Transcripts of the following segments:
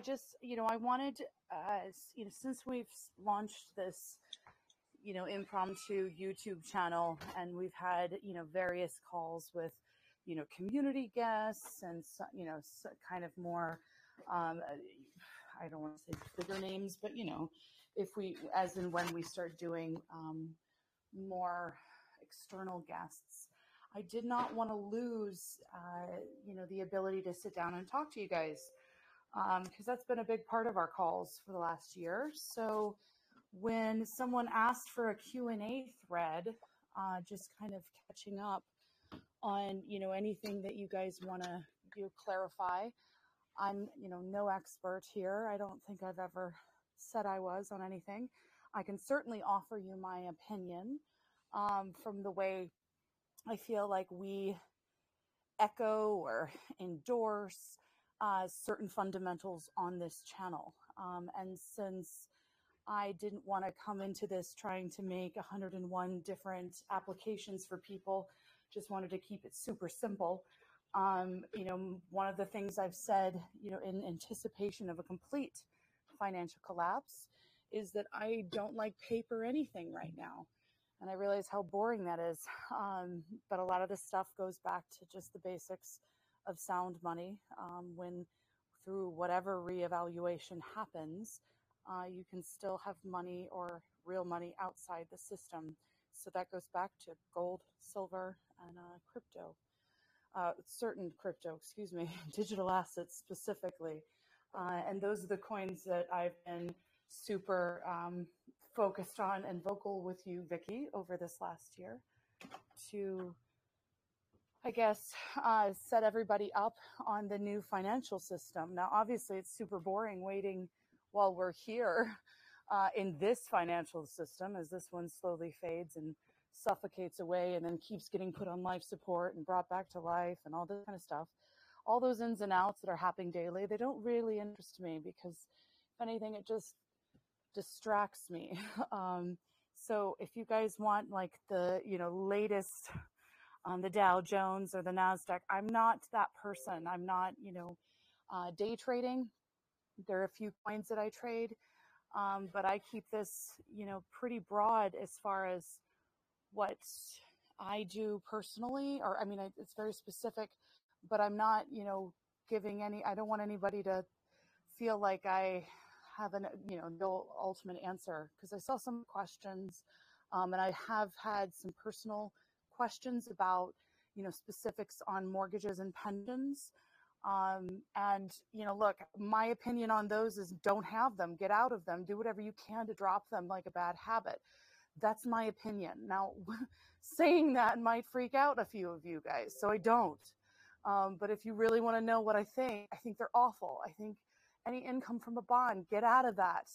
I just, you know, I wanted, uh, you know, since we've launched this, you know, impromptu YouTube channel and we've had, you know, various calls with, you know, community guests and, you know, kind of more, um, I don't want to say bigger names, but, you know, if we, as in when we start doing um, more external guests, I did not want to lose, uh, you know, the ability to sit down and talk to you guys because um, that's been a big part of our calls for the last year. So when someone asked for a Q&A thread, uh, just kind of catching up on, you know, anything that you guys want to you know, clarify. I'm, you know, no expert here. I don't think I've ever said I was on anything. I can certainly offer you my opinion um, from the way I feel like we echo or endorse uh, certain fundamentals on this channel. Um, and since I didn't want to come into this trying to make 101 different applications for people, just wanted to keep it super simple. Um, you know, one of the things I've said, you know, in anticipation of a complete financial collapse is that I don't like paper anything right now. And I realize how boring that is. Um, but a lot of this stuff goes back to just the basics of sound money. Um, when through whatever reevaluation happens, uh, you can still have money or real money outside the system. So that goes back to gold, silver, and uh, crypto. Uh, certain crypto, excuse me, digital assets specifically. Uh, and those are the coins that I've been super um, focused on and vocal with you, Vicki, over this last year to, I guess, uh, set everybody up on the new financial system. Now, obviously, it's super boring waiting while we're here uh, in this financial system as this one slowly fades and suffocates away and then keeps getting put on life support and brought back to life and all this kind of stuff all those ins and outs that are happening daily, they don't really interest me because if anything, it just distracts me. Um, so if you guys want like the, you know, latest on the Dow Jones or the NASDAQ, I'm not that person. I'm not, you know, uh, day trading. There are a few coins that I trade, um, but I keep this, you know, pretty broad as far as what I do personally, or I mean, it's very specific but I'm not, you know, giving any, I don't want anybody to feel like I have an, you know, no ultimate answer because I saw some questions um, and I have had some personal questions about, you know, specifics on mortgages and pensions. Um, and, you know, look, my opinion on those is don't have them, get out of them, do whatever you can to drop them like a bad habit. That's my opinion. Now, saying that might freak out a few of you guys, so I don't. Um, but if you really want to know what I think, I think they're awful. I think any income from a bond, get out of that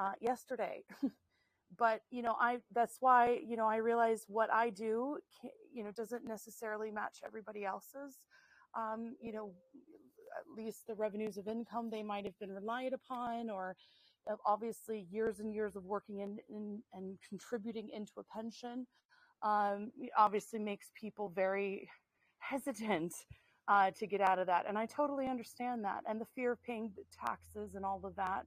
uh, yesterday. but you know, I that's why you know I realize what I do, you know, doesn't necessarily match everybody else's. Um, you know, at least the revenues of income they might have been relied upon, or uh, obviously years and years of working in, in and contributing into a pension um, obviously makes people very hesitant uh, to get out of that. And I totally understand that and the fear of paying taxes and all of that.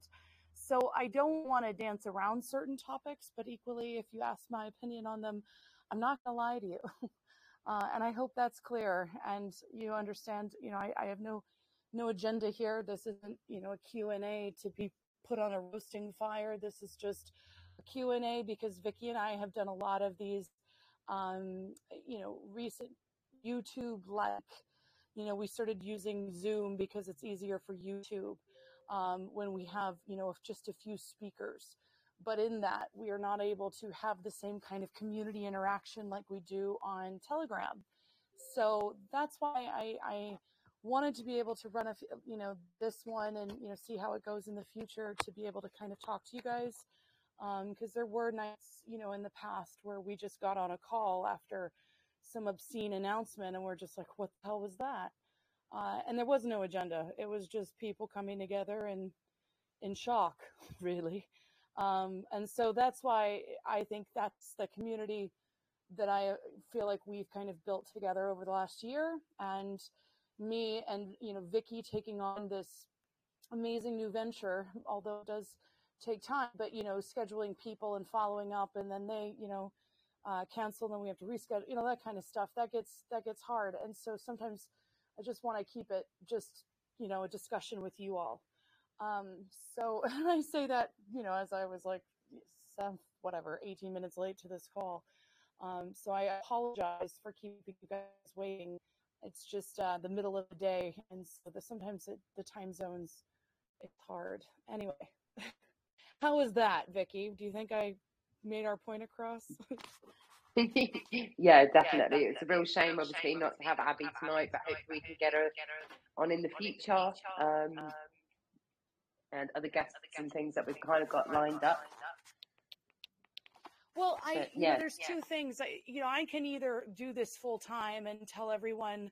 So I don't want to dance around certain topics, but equally, if you ask my opinion on them, I'm not going to lie to you. Uh, and I hope that's clear and you understand, you know, I, I have no, no agenda here. This isn't, you know, a Q&A to be put on a roasting fire. This is just a Q&A because Vicki and I have done a lot of these, um, you know, recent YouTube like. You know, we started using Zoom because it's easier for YouTube um, when we have, you know, just a few speakers. But in that, we are not able to have the same kind of community interaction like we do on Telegram. So that's why I, I wanted to be able to run a, you know, this one and, you know, see how it goes in the future to be able to kind of talk to you guys. Because um, there were nights, you know, in the past where we just got on a call after some obscene announcement and we're just like what the hell was that uh, and there was no agenda it was just people coming together and in shock really um, and so that's why i think that's the community that i feel like we've kind of built together over the last year and me and you know Vicki taking on this amazing new venture, although it does take time, but you know, scheduling people and following up and then they, you know, uh, cancel, then we have to reschedule, you know, that kind of stuff. That gets, that gets hard. And so sometimes I just want to keep it just, you know, a discussion with you all. Um, so I say that, you know, as I was like, whatever, 18 minutes late to this call. Um, so I apologize for keeping you guys waiting. It's just uh, the middle of the day, and so the, sometimes it, the time zones it's hard. Anyway, how was that, Vicki? Do you think I made our point across? yeah, definitely. It's a real shame, obviously, not to have Abby tonight, but hopefully we can get her on in the future. Um, and other guests and things that we've kind of got lined up. Well, I but, yeah. you know, there's two things. I, you know, I can either do this full time and tell everyone,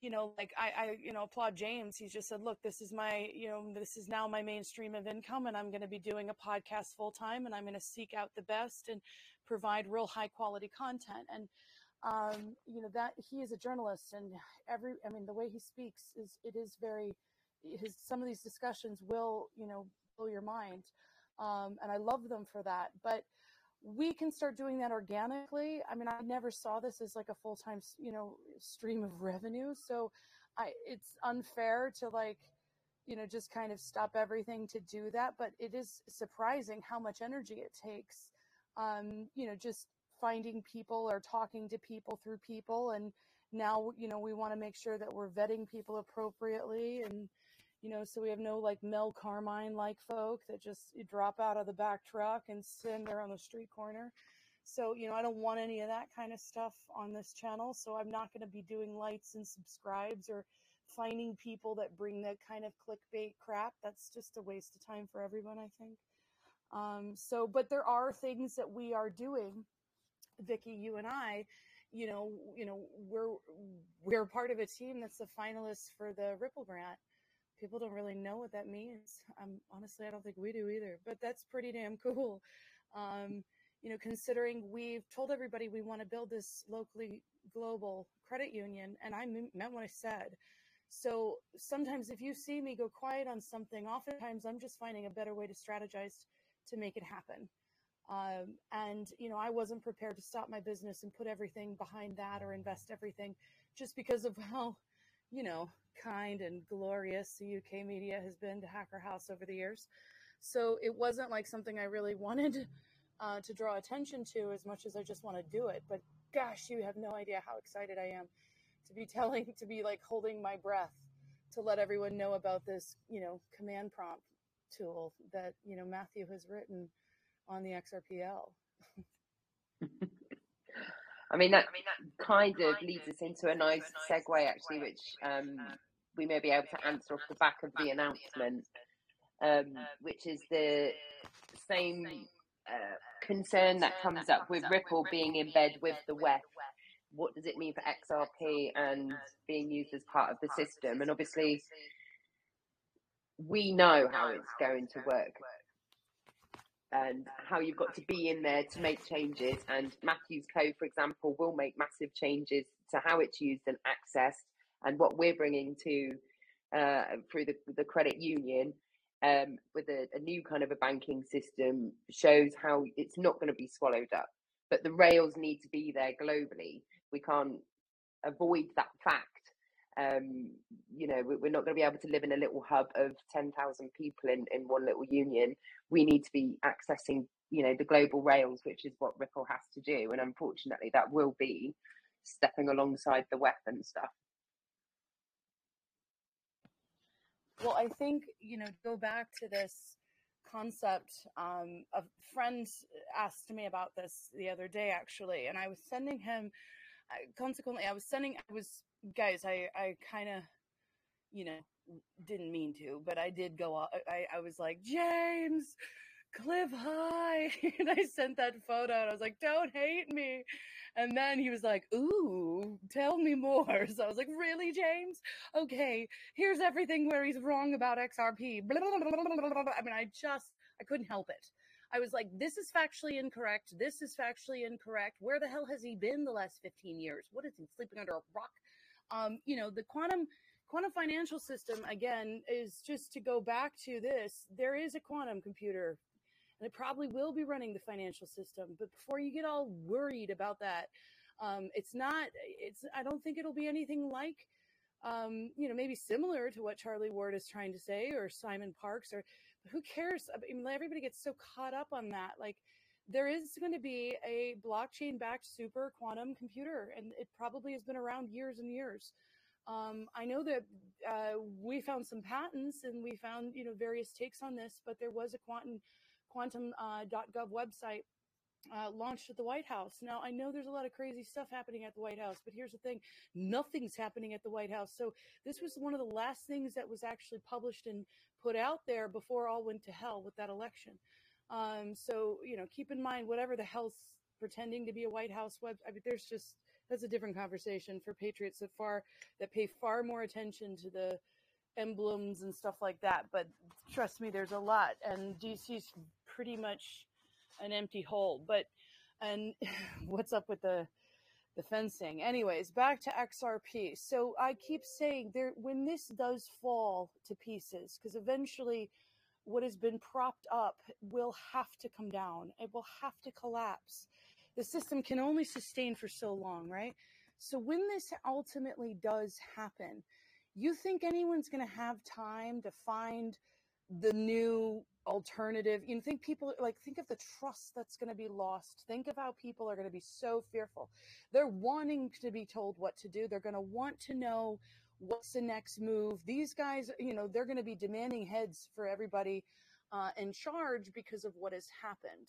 you know, like I, I, you know, applaud James. He's just said, look, this is my, you know, this is now my mainstream of income, and I'm going to be doing a podcast full time, and I'm going to seek out the best and provide real high quality content. And um, you know that he is a journalist, and every, I mean, the way he speaks is it is very. His some of these discussions will, you know, blow your mind, um, and I love them for that. But we can start doing that organically. I mean, I never saw this as like a full time, you know, stream of revenue. So I, it's unfair to like, you know, just kind of stop everything to do that. But it is surprising how much energy it takes. Um, you know, just finding people or talking to people through people. And now, you know, we want to make sure that we're vetting people appropriately and, you know, so we have no like Mel Carmine like folk that just drop out of the back truck and stand there on the street corner. So, you know, I don't want any of that kind of stuff on this channel. So I'm not going to be doing lights and subscribes or finding people that bring that kind of clickbait crap. That's just a waste of time for everyone, I think. Um, so, but there are things that we are doing, Vicki, you and I, you know, you know, we're, we're part of a team that's the finalists for the Ripple grant people don't really know what that means. Um, honestly, I don't think we do either, but that's pretty damn cool. Um, you know, considering we've told everybody we want to build this locally global credit union, and I meant what I said. So sometimes if you see me go quiet on something, oftentimes I'm just finding a better way to strategize to make it happen. Um, and, you know, I wasn't prepared to stop my business and put everything behind that or invest everything just because of how, you know, kind and glorious the UK media has been to Hacker House over the years. So it wasn't like something I really wanted uh, to draw attention to as much as I just want to do it. But gosh, you have no idea how excited I am to be telling, to be like holding my breath to let everyone know about this, you know, command prompt tool that, you know, Matthew has written on the XRPL. I mean, that kind of leads us into a nice segue, actually, which um, we may be able to answer off the back of the announcement, um, which is the same uh, concern that comes up with Ripple being in bed with the WEF. What does it mean for XRP and being used as part of the system? And obviously, we know how it's going to work and how you've got to be in there to make changes. And Matthew's code, for example, will make massive changes to how it's used and accessed, and what we're bringing to uh, through the the credit union um, with a, a new kind of a banking system shows how it's not going to be swallowed up. But the rails need to be there globally. We can't avoid that fact um, you know, we're not going to be able to live in a little hub of 10,000 people in, in one little union. We need to be accessing, you know, the global rails, which is what Ripple has to do. And unfortunately, that will be stepping alongside the weapon stuff. Well, I think, you know, go back to this concept. Um, a friend asked me about this the other day, actually, and I was sending him, consequently, I was sending, I was guys, I, I kind of, you know, didn't mean to, but I did go, off. I, I was like, James, Clif High. and I sent that photo and I was like, don't hate me. And then he was like, ooh, tell me more. So I was like, really, James? Okay, here's everything where he's wrong about XRP. I mean, I just, I couldn't help it. I was like, this is factually incorrect. This is factually incorrect. Where the hell has he been the last 15 years? What is he sleeping under a rock? Um, you know, the quantum quantum financial system again is just to go back to this there is a quantum computer and it probably will be running the financial system but before you get all worried about that um, it's not it's i don't think it'll be anything like um, you know maybe similar to what charlie ward is trying to say or Simon Parkes or who cares? I mean everybody gets so caught up on that like there is going to be a blockchain backed super quantum computer and it probably has been around years and years um, I know that uh, we found some patents and we found you know various takes on this, but there was a quantum quantum.gov uh, website uh, launched at the White House. Now, I know there's a lot of crazy stuff happening at the White House, but here's the thing nothing's happening at the White House. So, this was one of the last things that was actually published and put out there before all went to hell with that election. Um, so, you know, keep in mind, whatever the hell's pretending to be a White House web, I mean, there's just that's a different conversation for patriots that far that pay far more attention to the emblems and stuff like that. But trust me, there's a lot, and DC's pretty much an empty hole. But and what's up with the the fencing? Anyways, back to XRP. So I keep saying there when this does fall to pieces, because eventually what has been propped up will have to come down. It will have to collapse the system can only sustain for so long, right? So when this ultimately does happen, you think anyone's going to have time to find the new alternative? You think people like think of the trust that's going to be lost. Think of how people are going to be so fearful. They're wanting to be told what to do. They're going to want to know what's the next move. These guys, you know, they're going to be demanding heads for everybody uh, in charge because of what has happened.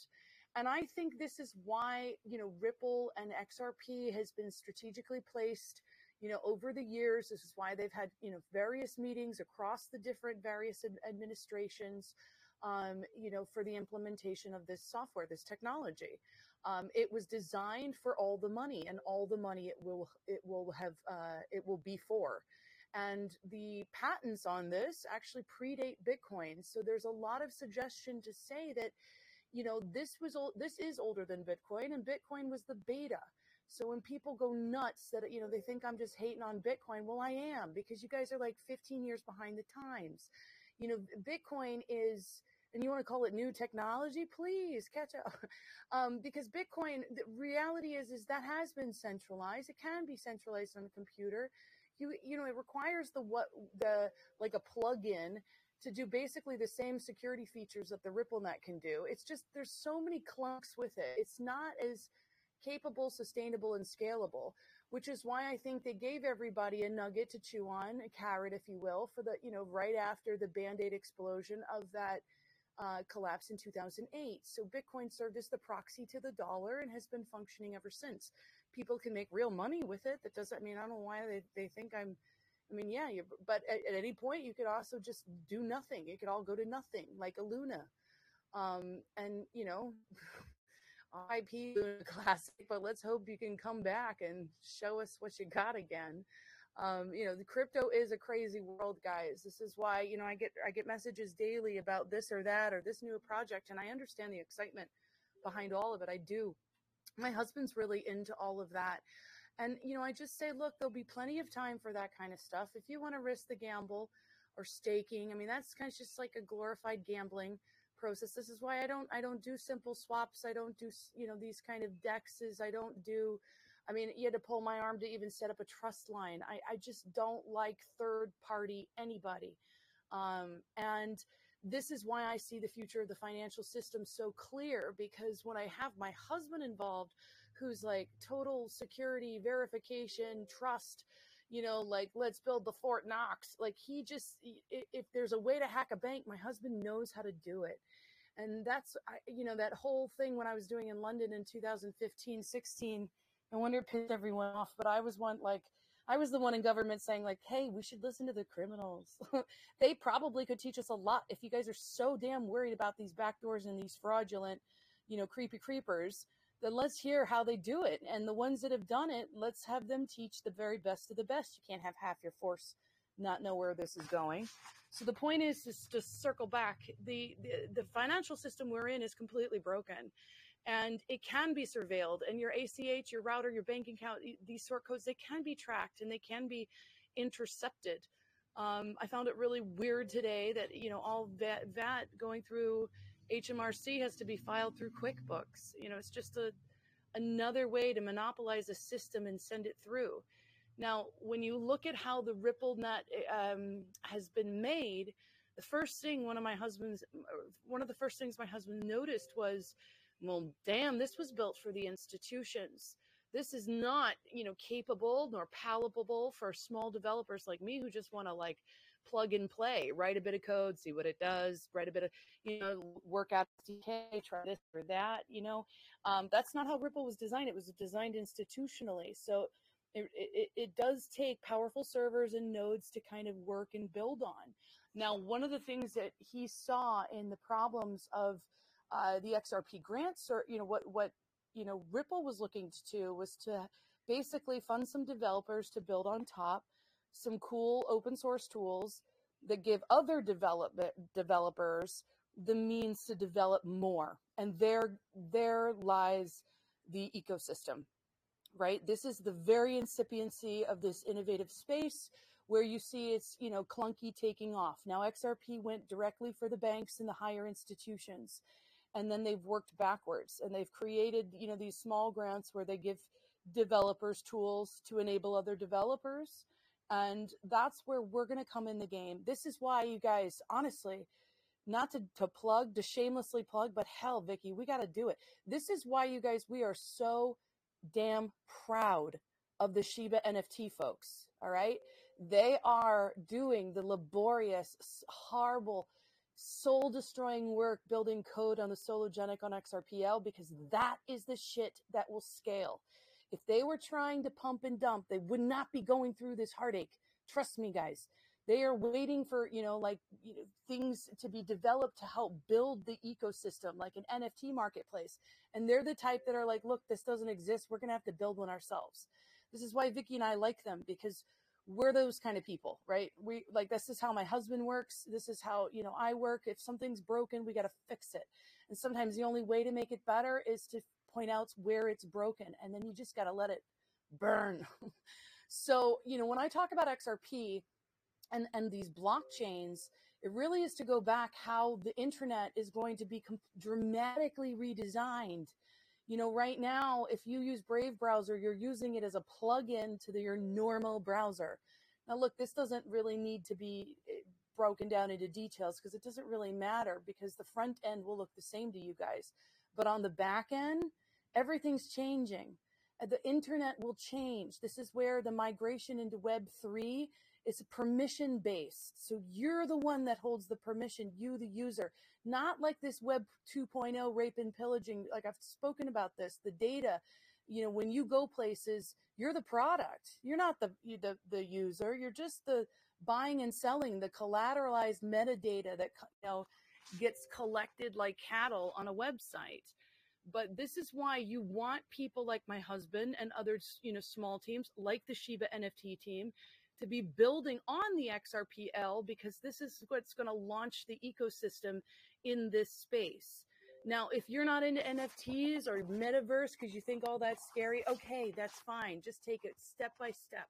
And I think this is why, you know, Ripple and XRP has been strategically placed, you know, over the years. This is why they've had, you know, various meetings across the different various administrations, um, you know, for the implementation of this software, this technology. Um, it was designed for all the money and all the money it will, it will have, uh, it will be for. And the patents on this actually predate Bitcoin. So there's a lot of suggestion to say that, you know, this was old, this is older than Bitcoin and Bitcoin was the beta. So when people go nuts that, you know, they think I'm just hating on Bitcoin, well, I am because you guys are like 15 years behind the times. You know, Bitcoin is, and you want to call it new technology, please catch up. Um, because Bitcoin, the reality is, is that has been centralized. It can be centralized on a computer. You, you know, it requires the what, the, like a plug-in to do basically the same security features that the RippleNet can do. It's just there's so many clunks with it. It's not as capable, sustainable, and scalable, which is why I think they gave everybody a nugget to chew on, a carrot, if you will, for the, you know, right after the band aid explosion of that uh, collapse in 2008. So Bitcoin served as the proxy to the dollar and has been functioning ever since. People can make real money with it. That doesn't I mean I don't know why they, they think I'm I mean, yeah, but at, at, any point you could also just do nothing. It could all go to nothing, like a Luna. Um, and you know, IP Luna Classic, but let's hope you can come back and show us what you got again. Um, you know, the crypto is a crazy world, guys. This is why, you know, I get, I get messages daily about this or that or this new project, and I understand the excitement behind all of it. I do. My husband's really into all of that. And, you know, I just say, look, there'll be plenty of time for that kind of stuff. If you want to risk the gamble or staking, I mean, that's kind of just like a glorified gambling process. This is why I don't, I don't do simple swaps. I don't do, you know, these kind of dexes. I don't do, I mean, you had to pull my arm to even set up a trust line. I, I just don't like third party anybody. Um, and this is why I see the future of the financial system so clear because when I have my husband involved, who's like total security, verification, trust, you know, like let's build the Fort Knox. Like he just, if there's a way to hack a bank, my husband knows how to do it. And that's, you know, that whole thing when I was doing in London in 2015, 16, no wonder it pissed everyone off, but I was one like, I was the one in government saying like, "Hey, we should listen to the criminals. they probably could teach us a lot if you guys are so damn worried about these backdoors and these fraudulent, you know, creepy creepers then let's hear how they do it. And the ones that have done it, let's have them teach the very best of the best. You can't have half your force not know where this is going. So the point is just to circle back. The, the, the financial system we're in is completely broken and it can be surveilled and your ACH, your router, your bank account, these sort codes, they can be tracked and they can be intercepted. Um, I found it really weird today that you know all VAT, VAT going through HMRC has to be filed through QuickBooks. You know, it's just a another way to monopolize a system and send it through. Now, when you look at how the Ripple net um, has been made, the first thing one of my husband's one of the first things my husband noticed was, well, damn, this was built for the institutions. This is not, you know, capable nor palatable for small developers like me who just want to like plug and play, write a bit of code, see what it does, write a bit of, you know, work out SDK, try this or that, you know. Um, that's not how Ripple was designed. It was designed institutionally. So it, it, it does take powerful servers and nodes to kind of work and build on. Now, one of the things that he saw in the problems of uh, the XRP grants, or you know what what you know Ripple was looking to do was to basically fund some developers to build on top some cool open source tools that give other development developers the means to develop more and there there lies the ecosystem right? This is the very incipiency of this innovative space where you see it's you know clunky taking off. Now xrp went directly for the banks and the higher institutions and then they've worked backwards and they've created you know these small grants where they give developers tools to enable other developers and that's where we're going to come in the game. This is why you guys, honestly, not to, to plug, to shamelessly plug, but hell, Vicki, we got to do it. This is why you guys, we are so damn proud of the Shiba NFT folks. All right. They are doing the laborious, horrible, soul destroying work building code on the Sologenic on XRPL because that is the shit that will scale. If they were trying to pump and dump, they would not be going through this heartache. Trust me, guys. They are waiting for, you know, like you know, things to be developed to help build the ecosystem, like an NFT marketplace. And they're the type that are like, look, this doesn't exist. We're going to have to build one ourselves. This is why Vicki and I like them because we're those kind of people, right? We like this is how my husband works. This is how, you know, I work. If something's broken, we got to fix it. And sometimes the only way to make it better is to point out where it's broken and then you just got to let it burn. so, you know, when I talk about XRP and, and these blockchains, it really is to go back how the internet is going to be dramatically redesigned. You know, right now, if you use Brave browser, you're using it as a plug-in to the, your normal browser. Now, look, this doesn't really need to be eh, broken down into details because it doesn't really matter because the front end will look the same to you guys. But on the back end, everything's changing. The internet will change. This is where the migration into Web 3 is permission based. So you're the one that holds the permission, you, the user, not like this Web 2.0 rape and pillaging. Like I've spoken about this, the data. You know, when you go places, you're the product. You're not the the the user. You're just the buying and selling, the collateralized metadata that you know gets collected like cattle on a website but this is why you want people like my husband and other you know small teams like the shiba nft team to be building on the xrpl because this is what's going to launch the ecosystem in this space now if you're not into nfts or metaverse because you think all that's scary okay that's fine just take it step by step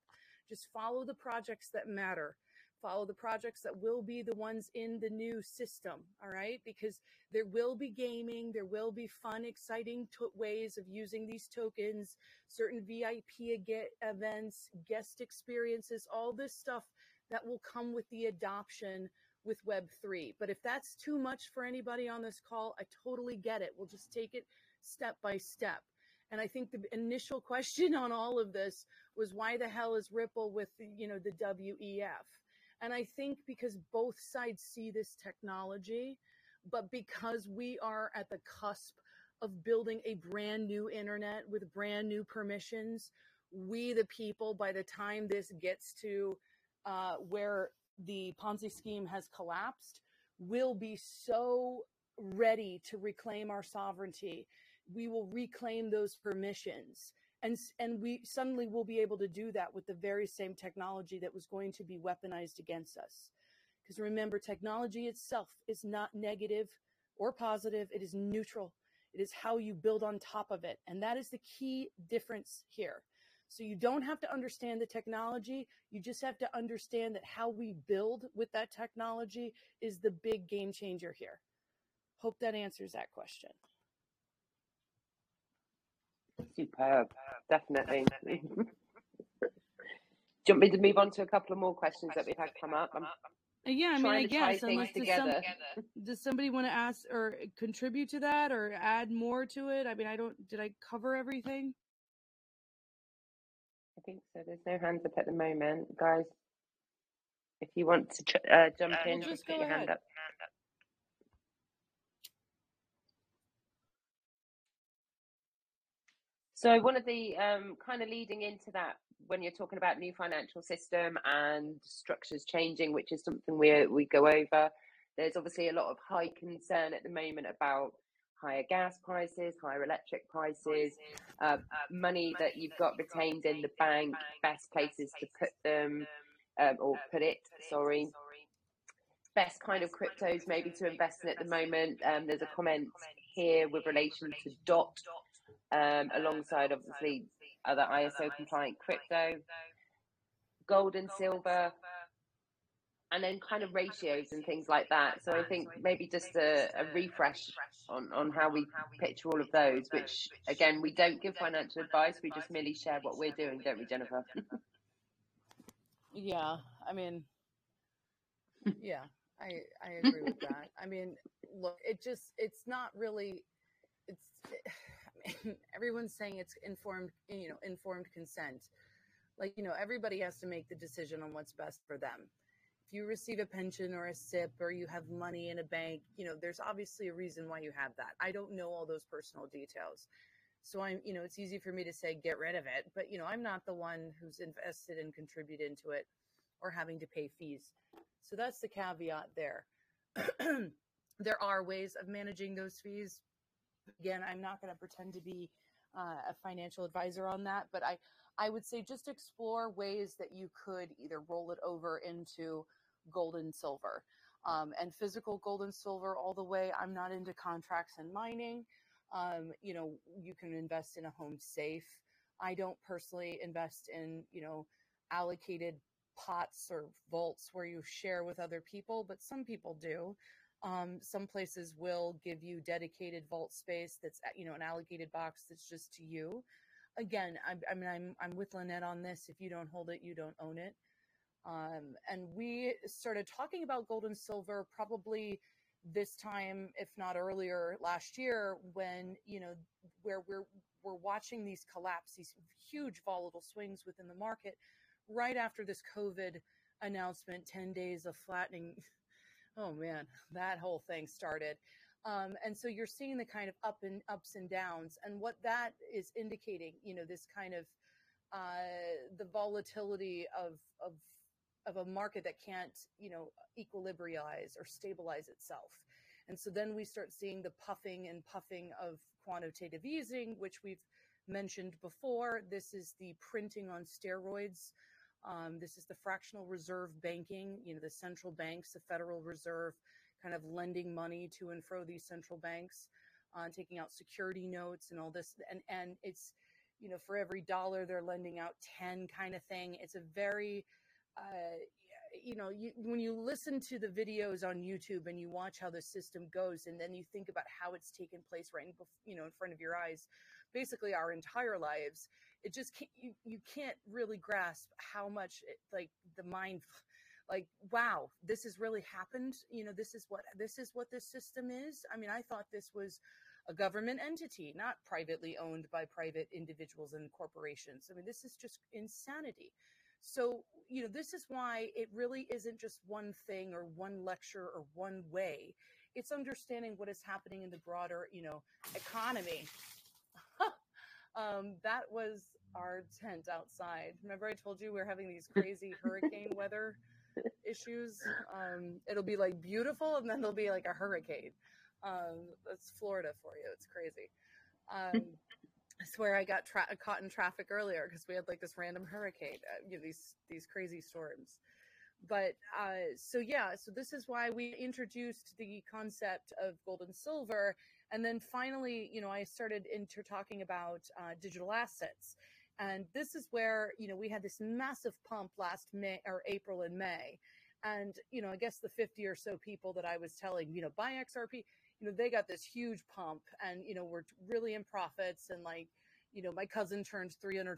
just follow the projects that matter follow the projects that will be the ones in the new system. All right. Because there will be gaming. There will be fun, exciting ways of using these tokens, certain VIP events, guest experiences, all this stuff that will come with the adoption with Web3. But if that's too much for anybody on this call, I totally get it. We'll just take it step by step. And I think the initial question on all of this was why the hell is Ripple with, you know, the WEF? And I think because both sides see this technology, but because we are at the cusp of building a brand new internet with brand new permissions, we, the people, by the time this gets to uh, where the Ponzi scheme has collapsed, We will be so ready to reclaim our sovereignty. We will reclaim those permissions. And and we suddenly will be able to do that with the very same technology that was going to be weaponized against us. Because remember technology itself is not negative or positive it is neutral. It is how you build on top of it. And that is the key difference here So you don't have to understand the technology. You just have to understand that how we build with that technology is the big game changer here. Hope that answers that question. Superb, definitely. Do you want me to move on to a couple of more questions that we've had come up? I'm Yeah, I mean, I guess unless does, some, does somebody want to ask or contribute to that or add more to it? I mean, I don't. Did I cover everything? I think so. There's no hands up at the moment, guys. If you want to ch- uh, jump Well, in, just put your hand up. So one of the um, kind of leading into that when you're talking about new financial system and structures changing, which is something we we go over. There's obviously a lot of high concern at the moment about higher gas prices, higher electric prices, uh, money that you've got retained in the bank, best places to put them um, or put it. Sorry, best kind of cryptos maybe to invest in at the moment. Um, there's a comment here with relation to DOT um, alongside obviously other ISO compliant crypto, gold and silver, and then kind of ratios and things like that. So I think maybe just a, a refresh on, on how we picture all of those, which again, we don't give financial advice, we just merely share what we're doing, don't we, Jennifer? Yeah, I mean, yeah, I I agree with that. I mean, look, it just it's not really it's I mean, everyone's saying it's informed, you know, informed consent. Like, you know, everybody has to make the decision on what's best for them. You receive a pension or a SIPP or you have money in a bank, you know, there's obviously a reason why you have that. I don't know all those personal details. So I'm, you know, it's easy for me to say get rid of it, but you know, I'm not the one who's invested and contributed into it or having to pay fees. So that's the caveat there. there are ways of managing those fees. Again, I'm not going to pretend to be uh, a financial advisor on that, but I, I would say just explore ways that you could either roll it over into gold and silver. Um, and physical gold and silver all the way. I'm not into contracts and mining. Um, you know, you can invest in a home safe. I don't personally invest in, you know, allocated pots or vaults where you share with other people, but some people do. Um, some places will give you dedicated vault space that's uh, you know an allocated box that's just to you. Again, I, I mean I'm I'm with Lynette on this. If you don't hold it, you don't own it. Um, and we started talking about gold and silver probably this time, if not earlier, last year when you know where we're we're watching these collapse, these huge volatile swings within the market right after this COVID announcement, 10 days of flattening. Oh man, that whole thing started. Um, and so you're seeing the kind of up and ups and downs, and what that is indicating, you know, this kind of uh, the volatility of of of a market that can't, you know, equilibrize or stabilize itself. And so then we start seeing the puffing and puffing of quantitative easing, which we've mentioned before. This is the printing on steroids. Um, this is the fractional reserve banking, you know, the central banks, the Federal Reserve, kind of lending money to and fro these central banks, uh, taking out security notes and all this. And, and it's, you know, for every dollar they're lending out 10 kind of thing. It's a very, uh, you know, you, when you listen to the videos on YouTube and you watch how the system goes, and then you think about how it's taken place right, in, you know, in front of your eyes, basically our entire lives, it just can't, you, you can't really grasp how much it, like the mind, like wow, this has really happened. You know, this is what this is what this system is. I mean, I thought this was a government entity, not privately owned by private individuals and corporations. I mean, this is just insanity. So, you know, this is why it really isn't just one thing or one lecture or one way. It's understanding what is happening in the broader, you know, economy. um, that was our tent outside. Remember, I told you we are having these crazy hurricane weather issues. Um, it'll be like beautiful, and then there'll be like a hurricane. Um, that's Florida for you. It's crazy. Um, I swear I got tra- caught in traffic earlier because we had like this random hurricane. Uh, you know these these crazy storms. But uh, so yeah, so this is why we introduced the concept of gold and silver, and then finally, you know, I started into talking about uh, digital assets. And this is where, you know, we had this massive pump last May or April and May. And, you know, I guess the 50 or so people that I was telling, you know, buy XRP, you know, they got this huge pump and, you know, we're really in profits and like, you know, my cousin turned $350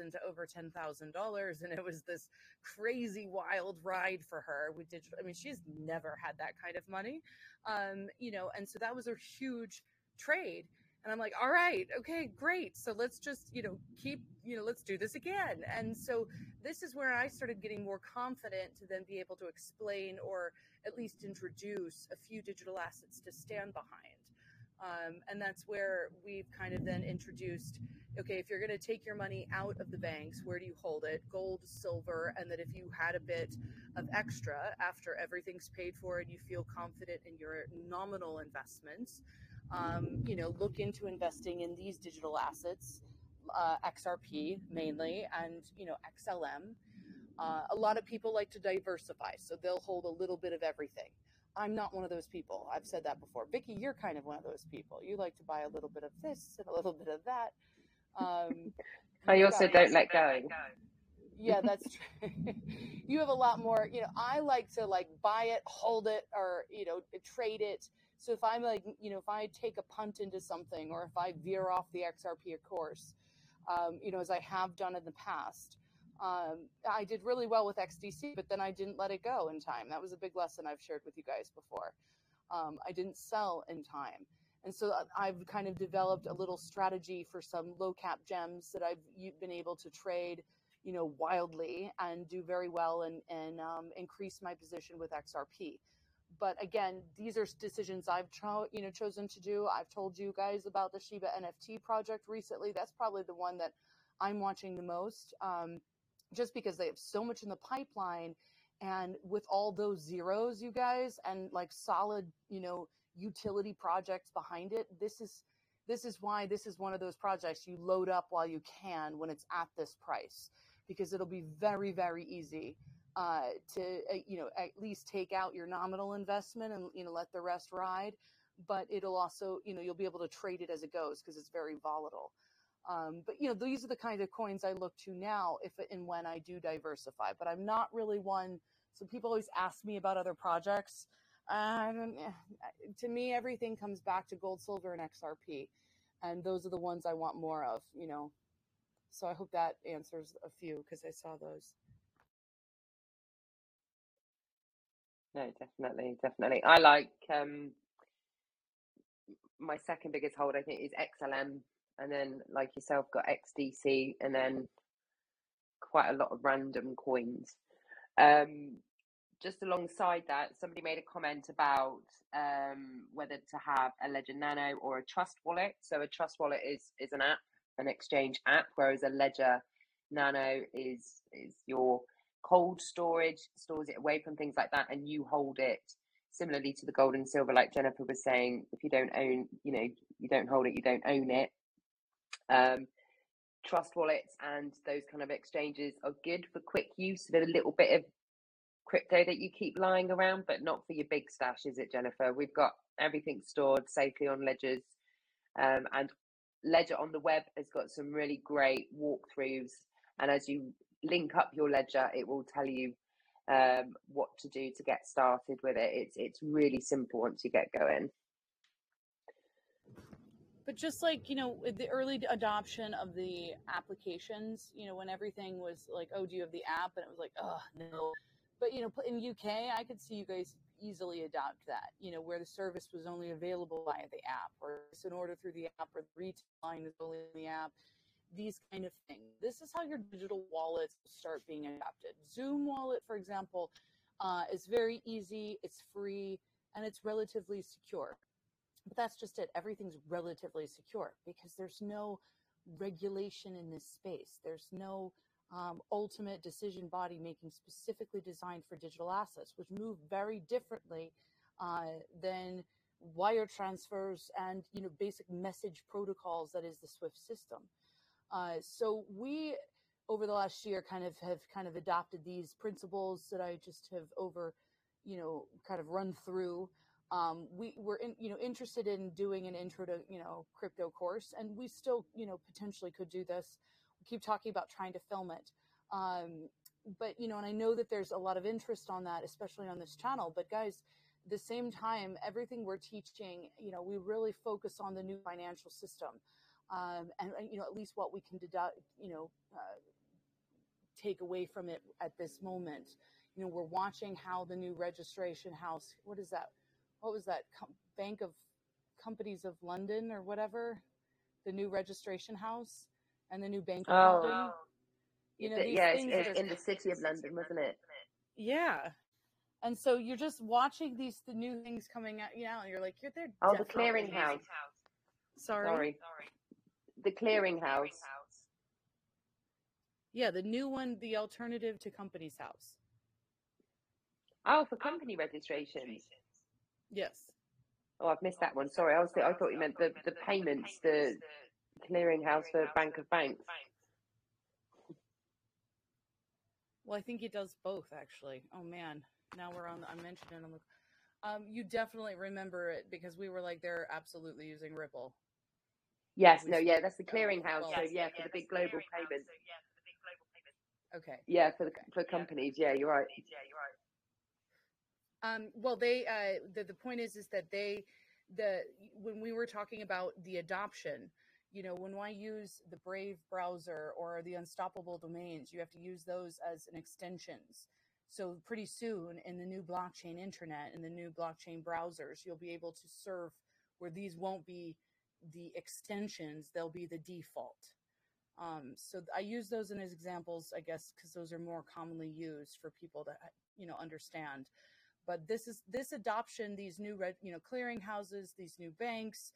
into over $10,000 and it was this crazy wild ride for her with digital. I mean, she's never had that kind of money. Um, you know, and so that was a huge trade. And I'm like, all right, okay, great. So let's just, you know, keep, you know, let's do this again. And so this is where I started getting more confident to then be able to explain or at least introduce a few digital assets to stand behind. Um, and that's where we've kind of then introduced okay, if you're going to take your money out of the banks, where do you hold it? Gold, silver, and that if you had a bit of extra after everything's paid for and you feel confident in your nominal investments, um, you know, look into investing in these digital assets, uh, XRP mainly, and, you know, XLM. Uh, a lot of people like to diversify, so they'll hold a little bit of everything. I'm not one of those people. I've said that before. Vicki, you're kind of one of those people. You like to buy a little bit of this and a little bit of that. Um, I also don't let go. Yeah, that's true. you have a lot more, you know, I like to like buy it, hold it, or, you know, trade it. So if I'm like, you know, if I take a punt into something or if I veer off the XRP course, um, you know, as I have done in the past, um, I did really well with XDC, but then I didn't let it go in time. That was a big lesson I've shared with you guys before. Um, I didn't sell in time. And so uh, I've kind of developed a little strategy for some low cap gems that I've been able to trade, you know, wildly and do very well and, and um, increase my position with XRP. But again, these are decisions I've cho- you know chosen to do. I've told you guys about the Shiba NFT project recently. That's probably the one that I'm watching the most. Um, just because they have so much in the pipeline and with all those zeros you guys and like solid you know utility projects behind it this is this is why this is one of those projects you load up while you can when it's at this price because it'll be very very easy uh, to uh, you know at least take out your nominal investment and you know let the rest ride. But it'll also you know you'll be able to trade it as it goes because it's very volatile um, but you know, these are the kind of coins I look to now if and when I do diversify. But I'm not really one. So people always ask me about other projects. I don't, to me, everything comes back to gold, silver, and XRP, and those are the ones I want more of. You know, so I hope that answers a few because I saw those. No, definitely, definitely. I like um, my second biggest hold. I think is XLM and then like yourself got XDC and then quite a lot of random coins. Um, just alongside that, somebody made a comment about um, whether to have a Ledger Nano or a Trust Wallet. So a Trust Wallet is is an app, an exchange app, whereas a Ledger Nano is is your cold storage, stores it away from things like that, and you hold it similarly to the gold and silver, like Jennifer was saying. If you don't own, you know, you don't hold it, you don't own it. Um, trust wallets and those kind of exchanges are good for quick use with a little bit of crypto that you keep lying around, but not for your big stash, is it, Jennifer? We've got everything stored safely on ledgers. Um, and Ledger on the web has got some really great walkthroughs. And as you link up your ledger, it will tell you um, what to do to get started with it. It's it's really simple once you get going. But just like you know the early adoption of the applications you know when everything was like oh do you have the app? and it was like oh no. But you know in uk i could see you guys easily adopt that you know where the service was only available via the app or it's an order through the app or the retail line is only in the app these kind of things this is how your digital wallets start being adopted. Xumm wallet for example uh, is very easy it's free and it's relatively secure but that's just it. Everything's relatively secure because there's no regulation in this space. There's no um, ultimate decision body making specifically designed for digital assets, which move very differently uh, than wire transfers and you know basic message protocols that is the Swift system. Uh, so we over the last year kind of have kind of adopted these principles that I just have over you know kind of run through um, we were in, you know interested in doing an intro to you know crypto course and we still you know potentially could do this We keep talking about trying to film it. Um, but you know, and I know that there's a lot of interest on that, especially on this channel. But guys, the same time, everything we're teaching, you know, we really focus on the new financial system, um, and, and, you know, at least what we can deduct, you know, uh, take away from it at this moment. You know, we're watching how the new registration house, what is that? What was that? Com- Bank of Companies of London or whatever, the new registration house and the new Bank Oh, London. You know, these yeah, things that it's are in the city of London, wasn't it? Yeah. And so you're just watching these the new things coming out, you know, and you're like, you're there. Oh, the clearinghouse. Sorry. Sorry, the clearinghouse. Yeah, the new one, the alternative to Companies House. Oh, for company registrations. Yes. Oh, I've missed that one. Sorry, I was I thought you meant the the payments, the clearinghouse for Bank of Banks. Well, I think it does both actually. Oh man, now we're on. The, I mentioned it on the. Um, you definitely remember it because we were like, they're absolutely using Ripple. Yes, no, yeah, that's the clearinghouse. well- So yeah, for the big global payments. Okay. Yeah, for the for companies. Yeah, you're right. Yeah, you're right. Um, well, they uh, the the point is is that they the when we were talking about the adoption, you know, when I use the Brave browser or the Unstoppable domains, you have to use those as an extensions. So pretty soon in the new blockchain internet and the new blockchain browsers, you'll be able to serve where these won't be the extensions; they'll be the default. Um, so I use those in as examples, I guess, because those are more commonly used for people to you know understand but this is this adoption these new red you know clearing houses these new banks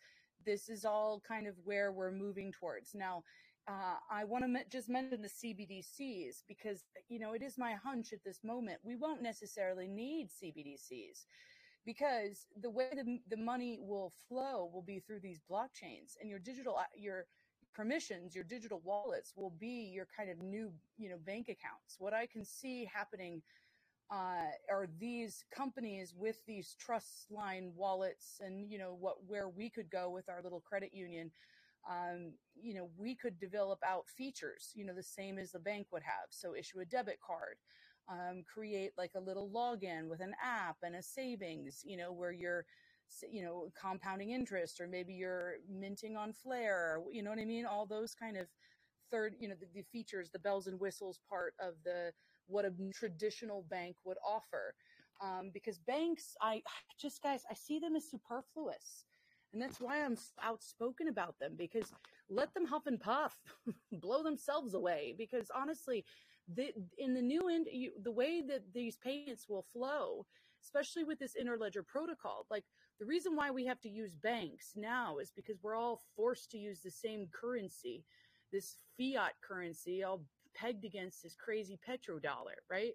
this is all kind of where we're moving towards. Now uh, i want to me- just mention the cbdc's because you know it is my hunch at this moment we won't necessarily need cbdc's because the way the, the money will flow will be through these blockchains and your digital uh, your permissions your digital wallets will be your kind of new you know bank accounts. What i can see happening uh, are these companies with these trust line wallets and you know what where we could go with our little credit union um, you know we could develop out features you know the same as the bank would have. So issue a debit card um, create like a little login with an app and a savings you know where you're you know compounding interest or maybe you're minting on flare you know what i mean? All those kind of third you know the, the features the bells and whistles part of the what a traditional bank would offer. Um, because banks, I just guys, I see them as superfluous. And that's why I'm outspoken about them because let them huff and puff, blow themselves away. Because honestly, the, in the new end, you, the way that these payments will flow, especially with this interledger protocol, like the reason why we have to use banks now is because we're all forced to use the same currency, this fiat currency, all pegged against this crazy petrodollar, right?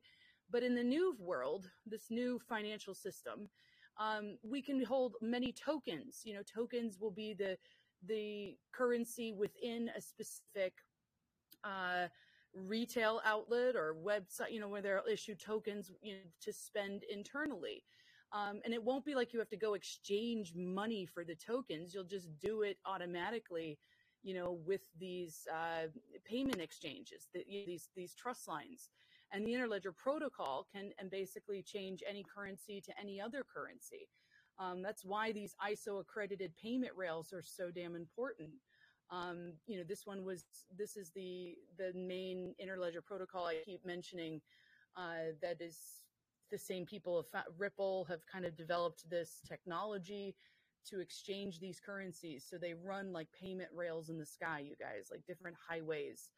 But in the new world, this new financial system, um, we can hold many tokens. You know, tokens will be the the currency within a specific uh, retail outlet or website. You know, where they'll issue tokens you know, to spend internally. Um, and it won't be like you have to go exchange money for the tokens. You'll just do it automatically you know, with these uh, payment exchanges, the, you know, these these trust lines, and the interledger protocol can and basically change any currency to any other currency. Um, that's why these ISO accredited payment rails are so damn important. Um, you know, this one was this is the the main interledger protocol I keep mentioning. Uh, that is the same people of Ripple have kind of developed this technology to exchange these currencies. So they run like payment rails in the sky, you guys, like different highways.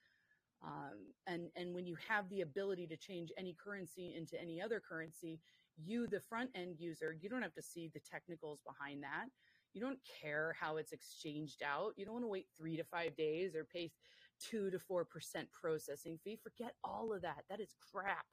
Um, and and when you have the ability to change any currency into any other currency, you, the front end user, you don't have to see the technicals behind that. You don't care how it's exchanged out. You don't want to wait three to five days or pay two to four percent processing fee. Forget all of that. That is crap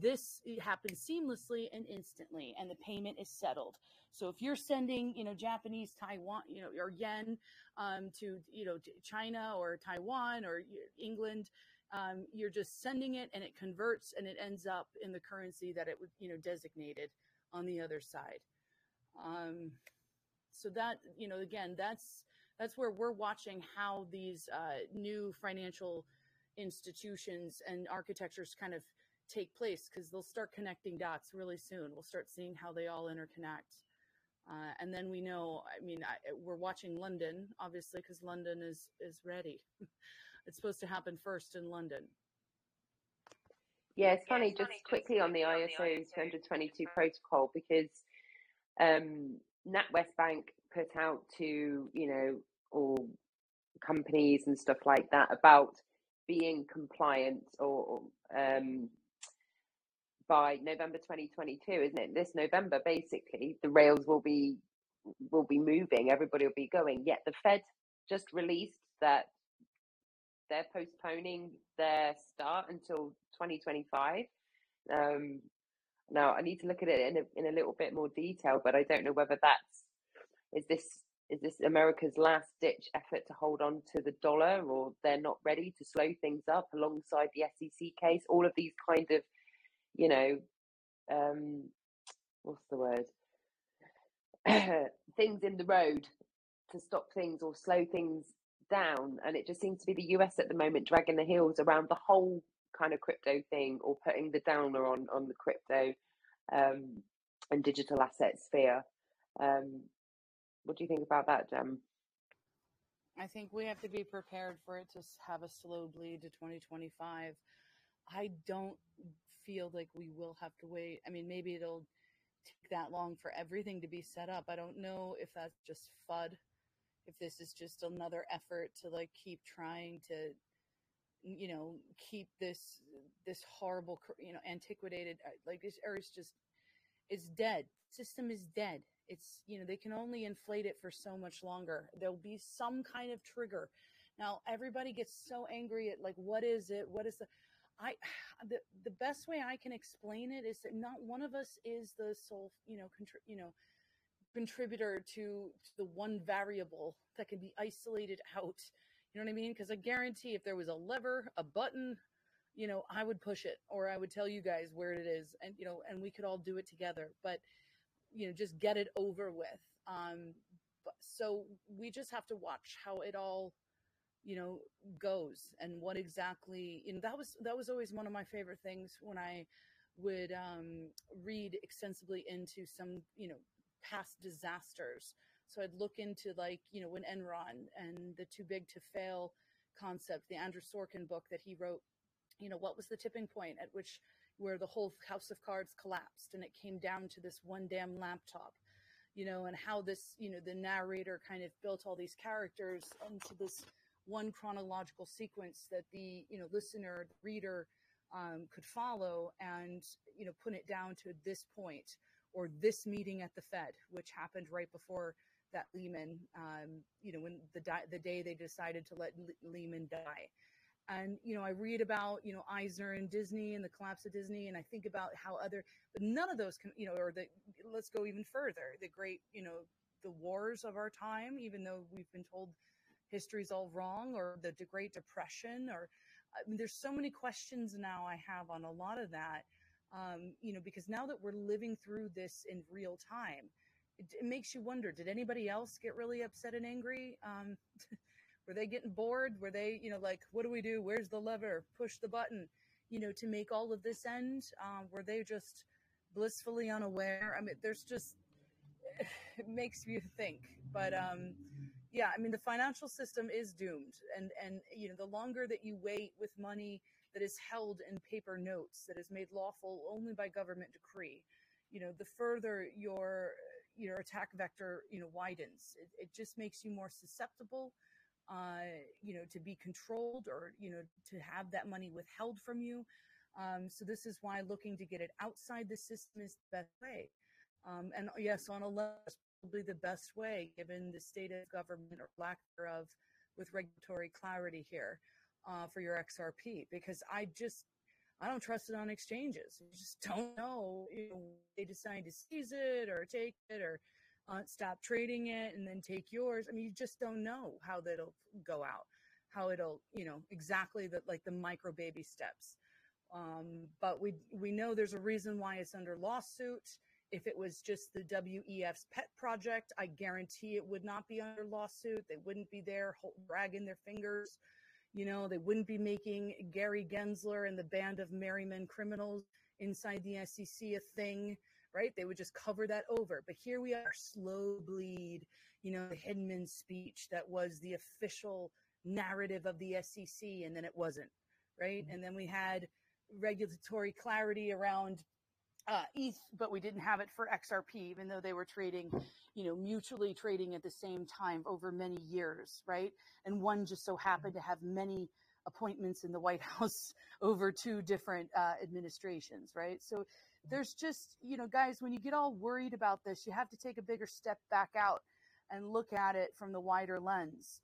this happens seamlessly and instantly and the payment is settled. So if you're sending you know japanese taiwan you know or yen um, to you know to china or taiwan or england um, you're just sending it and it converts and it ends up in the currency that it would you know designated on the other side. Um, so that you know again that's that's where we're watching how these uh, new financial institutions and architectures kind of take place because they'll start connecting dots really soon. We'll start seeing how they all interconnect. Uh, and then we know, I mean, I, we're watching London, obviously, because London is, is ready. it's supposed to happen first in London. Yeah, it's funny, just quickly on the ISO 222 protocol, because um, NatWest Bank put out to, you know, all companies and stuff like that about being compliant or um, by November 2022, isn't it? This November, basically, the rails will be will be moving. Everybody will be going. Yet the Fed just released that they're postponing their start until 2025. Um, now I need to look at it in a, in a little bit more detail, but I don't know whether that's is this is this America's last ditch effort to hold on to the dollar, or they're not ready to slow things up alongside the SEC case? All of these kind of you know, um, what's the word? things in the road to stop things or slow things down. And it just seems to be the US at the moment dragging the heels around the whole kind of crypto thing or putting the downer on on the crypto um, and digital asset sphere. Um, what do you think about that, Jen? I think we have to be prepared for it to have a slow bleed to 2025. I don't feel like we will have to wait. I mean, maybe it'll take that long for everything to be set up. I don't know if that's just FUD, if this is just another effort to like keep trying to, you know, keep this this horrible, you know, antiquated uh, like this is just it's dead. System is dead. It's you know they can only inflate it for so much longer. There'll be some kind of trigger. Now everybody gets so angry at like what is it? What is the I the the best way I can explain it is that not one of us is the sole, you know, contri- you know, contributor to, to the one variable that can be isolated out. You know what I mean? Because I guarantee if there was a lever, a button, you know, I would push it or I would tell you guys where it is and you know, and we could all do it together. But you know, just get it over with. Um, but, so we just have to watch how it all you know goes and what exactly you know that was that was always one of my favorite things when i would um, read extensively into some you know past disasters. So i'd look into like you know when enron and the too big to fail concept the andrew sorkin book that he wrote you know what was the tipping point at which where the whole house of cards collapsed and it came down to this one damn laptop you know and how this you know the narrator kind of built all these characters into this one chronological sequence that the you know listener reader um, could follow and you know put it down to this point or this meeting at the Fed, which happened right before that Lehman, um, you know, when the di- the day they decided to let Le- Lehman die. And you know, I read about you know Eisner and Disney and the collapse of Disney, and I think about how other, but none of those can, you know, or the let's go even further, the great, you know, the wars of our time, even though we've been told history's all wrong or the Great Depression or I mean, there's so many questions now I have on a lot of that. Um, you know, because now that we're living through this in real time, it, it makes you wonder, did anybody else get really upset and angry? Um, were they getting bored? Were they, you know, like, what do we do? Where's the lever? Push the button, you know, to make all of this end? Um, were they just blissfully unaware? I mean, there's just, it makes you think, but, um, yeah, I mean the financial system is doomed, and and you know the longer that you wait with money that is held in paper notes that is made lawful only by government decree, you know, the further your your attack vector you know widens. It, it just makes you more susceptible, uh, you know, to be controlled or you know to have that money withheld from you. Um, so this is why looking to get it outside the system is the best way. Um, and yes, on a level, probably the best way given the state of government or lack thereof with regulatory clarity here uh, for your XRP because I just I don't trust it on exchanges. You just don't know. You know they decide to seize it or take it or uh, stop trading it and then take yours. I mean, you just don't know how that'll go out, how it'll you know exactly the like the micro baby steps. Um, but we we know there's a reason why it's under lawsuit. If it was just the WEF's pet project, I guarantee it would not be under lawsuit. They wouldn't be there dragging their fingers, You know, they wouldn't be making Gary Gensler and the band of merrymen criminals inside the SEC a thing, right? They would just cover that over. But here we are, slow bleed, you know, the Hinman speech that was the official narrative of the SEC, and then it wasn't, right? Mm-hmm. And then we had regulatory clarity around uh, ETH, but we didn't have it for XRP, even though they were trading, you know, mutually trading at the same time over many years, right? And one just so happened to have many appointments in the White House over two different uh, administrations, right? So there's just, you know, guys, when you get all worried about this, you have to take a bigger step back out and look at it from the wider lens.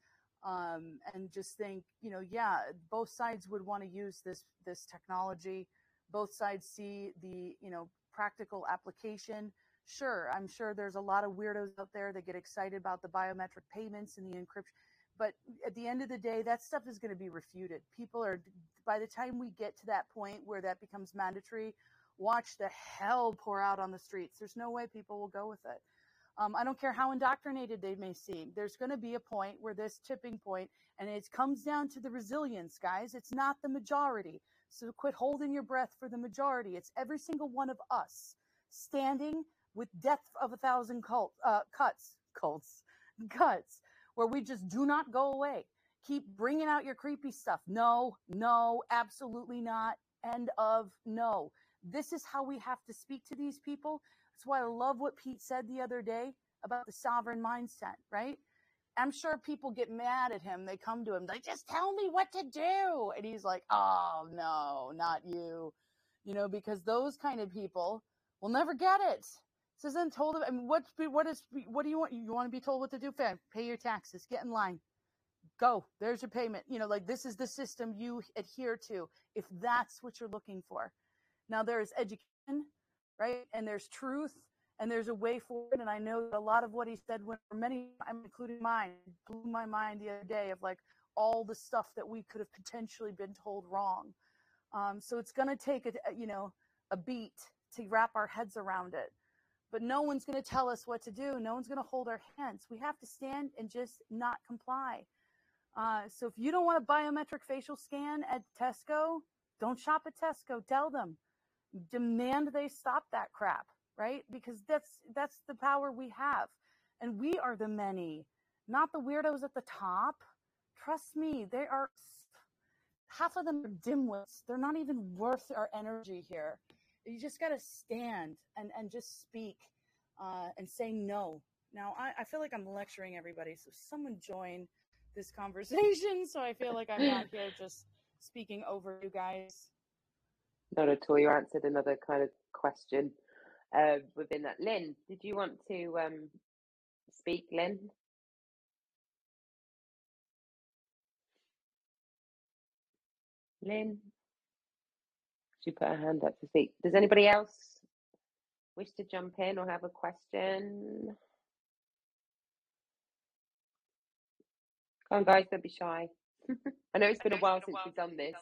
Um, and just think, you know, yeah, both sides would want to use this this technology both sides see the you know practical application sure i'm sure there's a lot of weirdos out there that get excited about the biometric payments and the encryption but at the end of the day that stuff is going to be refuted people are by the time we get to that point where that becomes mandatory watch the hell pour out on the streets there's no way people will go with it um, I don't care how indoctrinated they may seem. There's going to be a point where this tipping point, and it comes down to the resilience, guys. It's not the majority. So quit holding your breath for the majority. It's every single one of us standing with death of a thousand cult, uh, cuts, cults, cuts, where we just do not go away. Keep bringing out your creepy stuff. No, no, absolutely not. End of no. This is how we have to speak to these people. That's why I love what Pete said the other day about the sovereign mindset, right? I'm sure people get mad at him. They come to him, they just tell me what to do. And he's like, oh, no, not you. You know, because those kind of people will never get it. So then told him, I mean, what, what is, what do you want? You want to be told what to do? Pay your taxes. Get in line. Go. There's your payment. You know, like this is the system you adhere to if that's what you're looking for. Now there's education, right? And there's truth and there's a way forward. And I know a lot of what he said, when many, I'm including mine, blew my mind the other day of like all the stuff that we could have potentially been told wrong. Um, so it's going to take a, you know, a beat to wrap our heads around it. But no one's going to tell us what to do. No one's going to hold our hands. We have to stand and just not comply. Uh, so if you don't want a biometric facial scan at Tesco, don't shop at Tesco. Tell them. Demand they stop that crap right? Because that's that's the power we have. And we are the many, not the weirdos at the top. Trust me, they are half of them are dimwits. They're not even worth our energy here. You just got to stand and, and just speak uh, and say no. Now, I, I feel like I'm lecturing everybody, so someone join this conversation so I feel like I'm not here just speaking over you guys. Not at all. You answered another kind of question uh, within that. Lynn, did you want to um, speak, Lynn? Lynn? She put her hand up to speak. Does anybody else wish to jump in or have a question? Come on, guys, don't be shy. I know it's been a while since we've done this.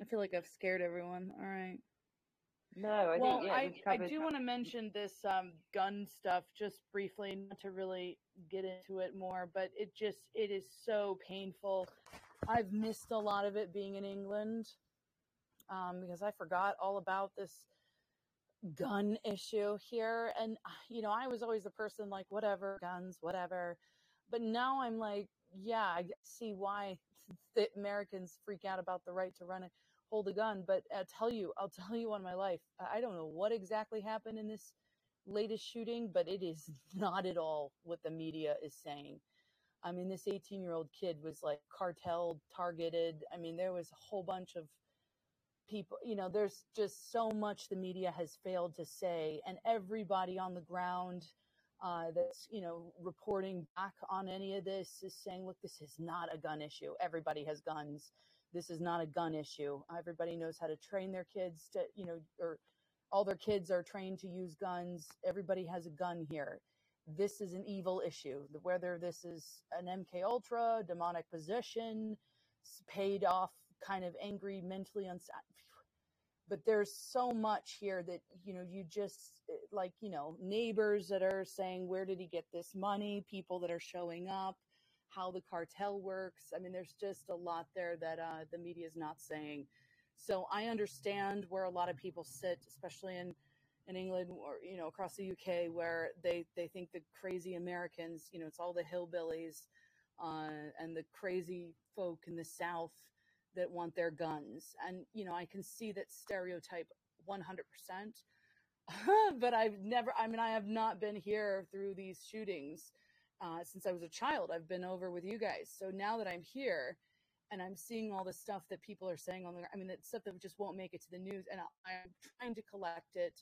I feel like I've scared everyone. All right. No, I well, think yeah, I, I do want to mention this um, gun stuff just briefly, not to really get into it more, but it just it is so painful. I've missed a lot of it being in England um, because I forgot all about this gun issue here, and you know I was always the person like whatever guns, whatever, but now I'm like, yeah, I see why the Americans freak out about the right to run it hold a gun, but I'll tell you, I'll tell you on my life, I don't know what exactly happened in this latest shooting, but it is not at all what the media is saying. I mean, this 18 year old kid was like cartel targeted. I mean, there was a whole bunch of people, you know, there's just so much the media has failed to say, and everybody on the ground uh, that's, you know, reporting back on any of this is saying, look, this is not a gun issue. Everybody has guns this is not a gun issue. Everybody knows how to train their kids to, you know, or all their kids are trained to use guns. Everybody has a gun here. This is an evil issue. Whether this is an MK Ultra, demonic possession, paid off, kind of angry, mentally unsatisfied. But there's so much here that, you know, you just eh, like, you know, neighbors that are saying, where did he get this money? People that are showing up how the cartel works. I mean, there's just a lot there that uh, the media is not saying. So I understand where a lot of people sit, especially in in England or you know across the UK, where they they think the crazy Americans, you know, it's all the hillbillies uh, and the crazy folk in the South that want their guns, and you know I can see that stereotype 100 percent. But I've never, I mean, I have not been here through these shootings uh, since I was a child. I've been over with you guys. So now that I'm here and I'm seeing all the stuff that people are saying on the, I mean, that stuff that just won't make it to the news, and I, I'm trying to collect it.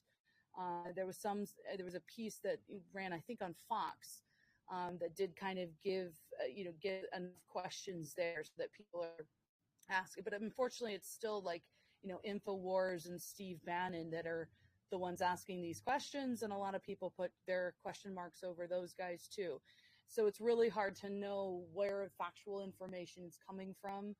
Uh, there was some, there was a piece that ran, I think, on Fox um, that did kind of give, uh, you know, get enough questions there so that people are asking. But unfortunately, it's still like, you know, Infowars and Steve Bannon that are the ones asking these questions, and a lot of people put their question marks over those guys too. So it's really hard to know where factual information is coming from.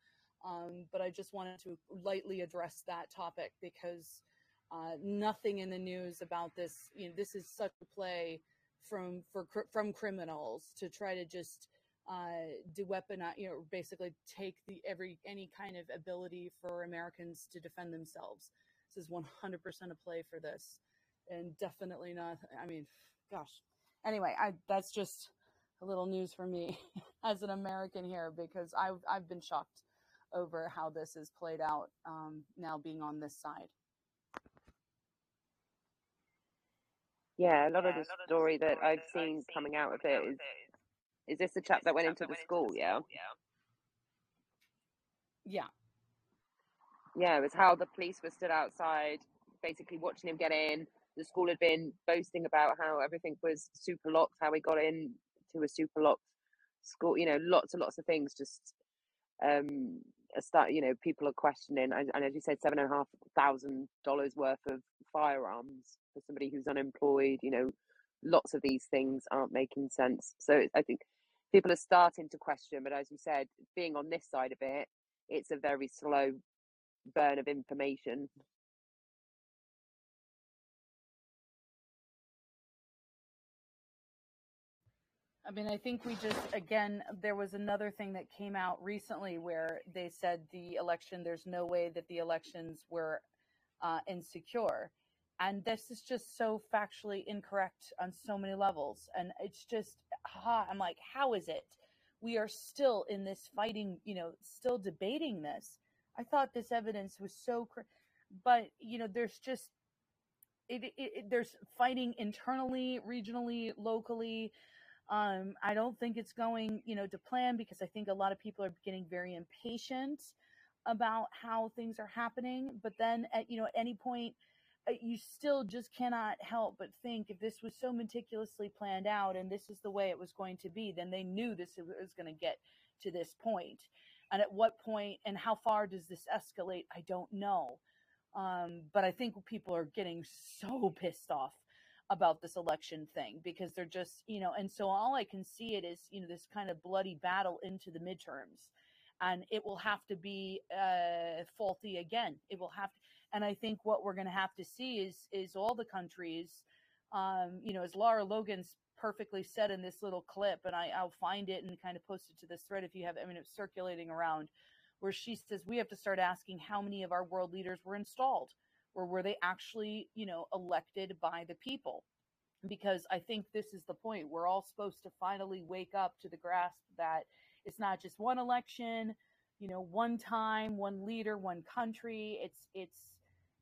Um, but I just wanted to lightly address that topic because uh, nothing in the news about this. You know, this is such a play from for from criminals to try to just uh, do weaponize, you know, basically take the every any kind of ability for Americans to defend themselves. This is 100% a play for this, and definitely not. I mean, gosh. Anyway, I that's just a little news for me as an American here because I've I've been shocked over how this is played out um, now being on this side. Yeah, a lot of the story that I've seen coming out of it is is this the chap that went into the school? Yeah, Yeah, yeah. It was how the police were stood outside, basically watching him get in. The school had been boasting about how everything was super locked, how he got in to a super locked school. You know, lots and lots of things. Just um, start. You know, people are questioning, and, and as you said, seven and a half thousand dollars worth of firearms for somebody who's unemployed. You know, lots of these things aren't making sense. So I think people are starting to question. But as you said, being on this side of it, it's a very slow burn of information. I mean, I think we just, again, there was another thing that came out recently where they said the election, there's no way that the elections were uh, insecure. And this is just so factually incorrect on so many levels. And it's just, ha, I'm like, how is it? We are still in this fighting, you know, still debating this. I thought this evidence was so, cr- but, you know, there's just, it, it, it, there's fighting internally, regionally, locally um, I don't think it's going, you know, to plan because I think a lot of people are getting very impatient about how things are happening. But then at, you know, at any point, uh, you still just cannot help but think if this was so meticulously planned out and this is the way it was going to be, then they knew this was going to get to this point. And at what point and how far does this escalate? I don't know. Um, but I think people are getting so pissed off about this election thing because they're just, you know, and so all I can see it is, you know, this kind of bloody battle into the midterms. And it will have to be uh, faulty again. It will have to, and I think what we're going to have to see is is all the countries, um, you know, as Lara Logan's perfectly said in this little clip, and I, I'll find it and kind of post it to this thread if you have. I mean, it's circulating around, where she says we have to start asking how many of our world leaders were installed or were they actually, you know, elected by the people? Because I think this is the point. We're all supposed to finally wake up to the grasp that it's not just one election, you know, one time, one leader, one country. It's it's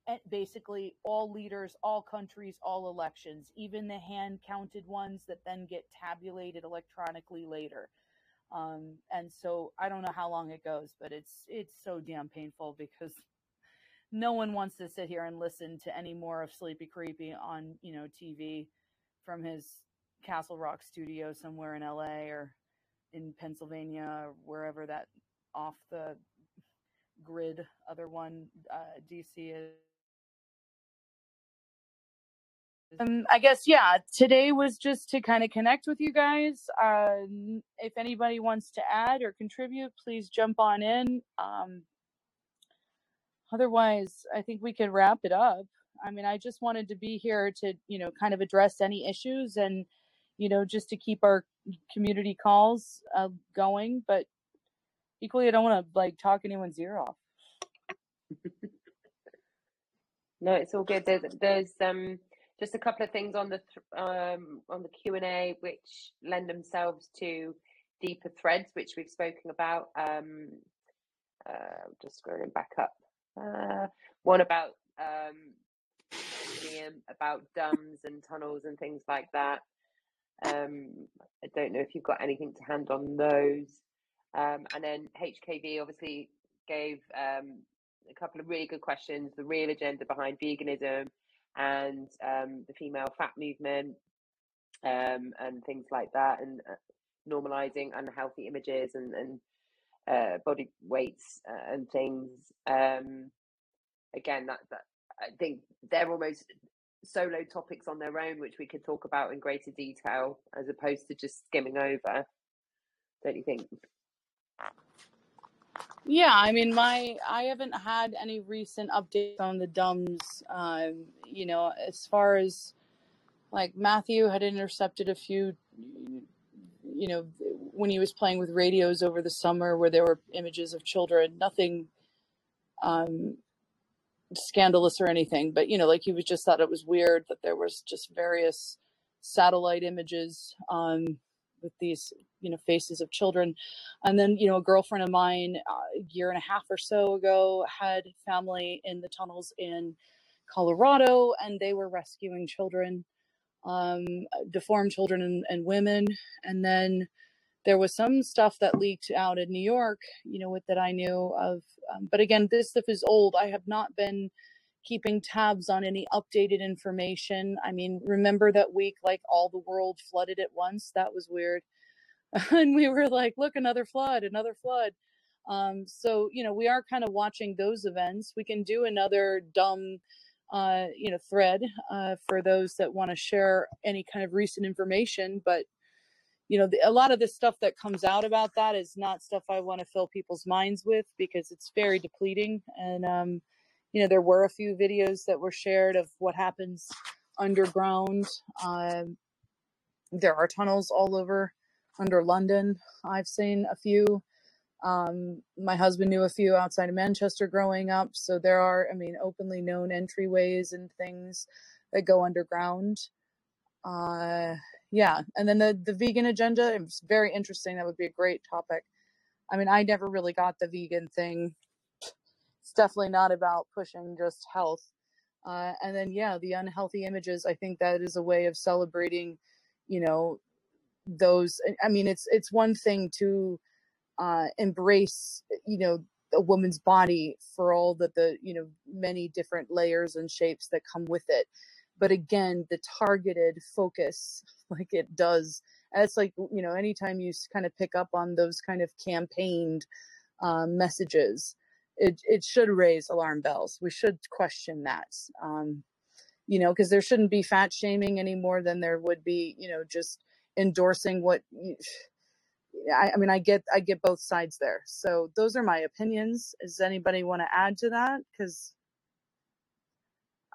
eh, basically all leaders, all countries, all elections, even the hand counted ones that then get tabulated electronically later. Um, and so I don't know how long it goes, but it's it's so damn painful because no one wants to sit here and listen to any more of Sleepy Creepy on, you know, TV from his Castle Rock studio somewhere in LA or in Pennsylvania or wherever that off the grid other one uh, DC is. Um, I guess yeah. Today was just to kind of connect with you guys. Uh, if anybody wants to add or contribute, please jump on in. Um, otherwise, I think we could wrap it up. I mean, I just wanted to be here to, you know, kind of address any issues and, you know, just to keep our community calls uh, going. But equally, I don't want to like talk anyone's ear off. No, it's all good. There's there's um just a couple of things on the th- um on the Q and A which lend themselves to deeper threads, which we've spoken about. Um, uh, just scrolling back up. Uh, one about um about DUMBs and tunnels and things like that. Um, I don't know if you've got anything to hand on those. Um, and then HKV obviously gave um, a couple of really good questions the real agenda behind veganism and um, the female fat movement um, and things like that, and uh, normalizing unhealthy images and, and uh, body weights uh, and things. Um, again, that, that I think they're almost solo topics on their own, which we could talk about in greater detail, as opposed to just skimming over. Don't you think? Yeah, I mean, my I haven't had any recent updates on the DUMBs. Um, you know, as far as like Matthew had intercepted a few, you know, when he was playing with radios over the summer where there were images of children. Nothing um, scandalous or anything, but you know, like he was just thought it was weird that there was just various satellite images um, with these you know faces of children and then you know a girlfriend of mine uh, a year and a half or so ago had family in the tunnels in colorado and they were rescuing children um, deformed children and, and women and then there was some stuff that leaked out in New York, you know, with that I knew of. Um, but again, this stuff is old. I have not been keeping tabs on any updated information. I mean, remember that week, like all the world flooded at once? That was weird. and we were like, look, another flood, another flood. Um, so, you know, we are kind of watching those events. We can do another dumb, uh, you know, thread uh, for those that want to share any kind of recent information. But you know, the, a lot of the stuff that comes out about that is not stuff I want to fill people's minds with because it's very depleting. And, um, you know, there were a few videos that were shared of what happens underground. Um, there are tunnels all over under London. I've seen a few. Um, my husband knew a few outside of Manchester growing up. So there are, I mean, openly known entryways and things that go underground. Uh, yeah, and then the the vegan agenda is very interesting. That would be a great topic. I mean, I never really got the vegan thing. It's definitely not about pushing just health. Uh, and then yeah, the unhealthy images. I think that is a way of celebrating, you know, those. I mean, it's it's one thing to uh, embrace, you know, a woman's body for all that the you know many different layers and shapes that come with it. But again the targeted focus like it does and it's like you know anytime you kind of pick up on those kind of campaigned um, messages it, it should raise alarm bells. We should question that um, you know because there shouldn't be fat shaming any more than there would be you know just endorsing what you, I, I mean i get i get both sides there so those are my opinions does anybody want to add to that because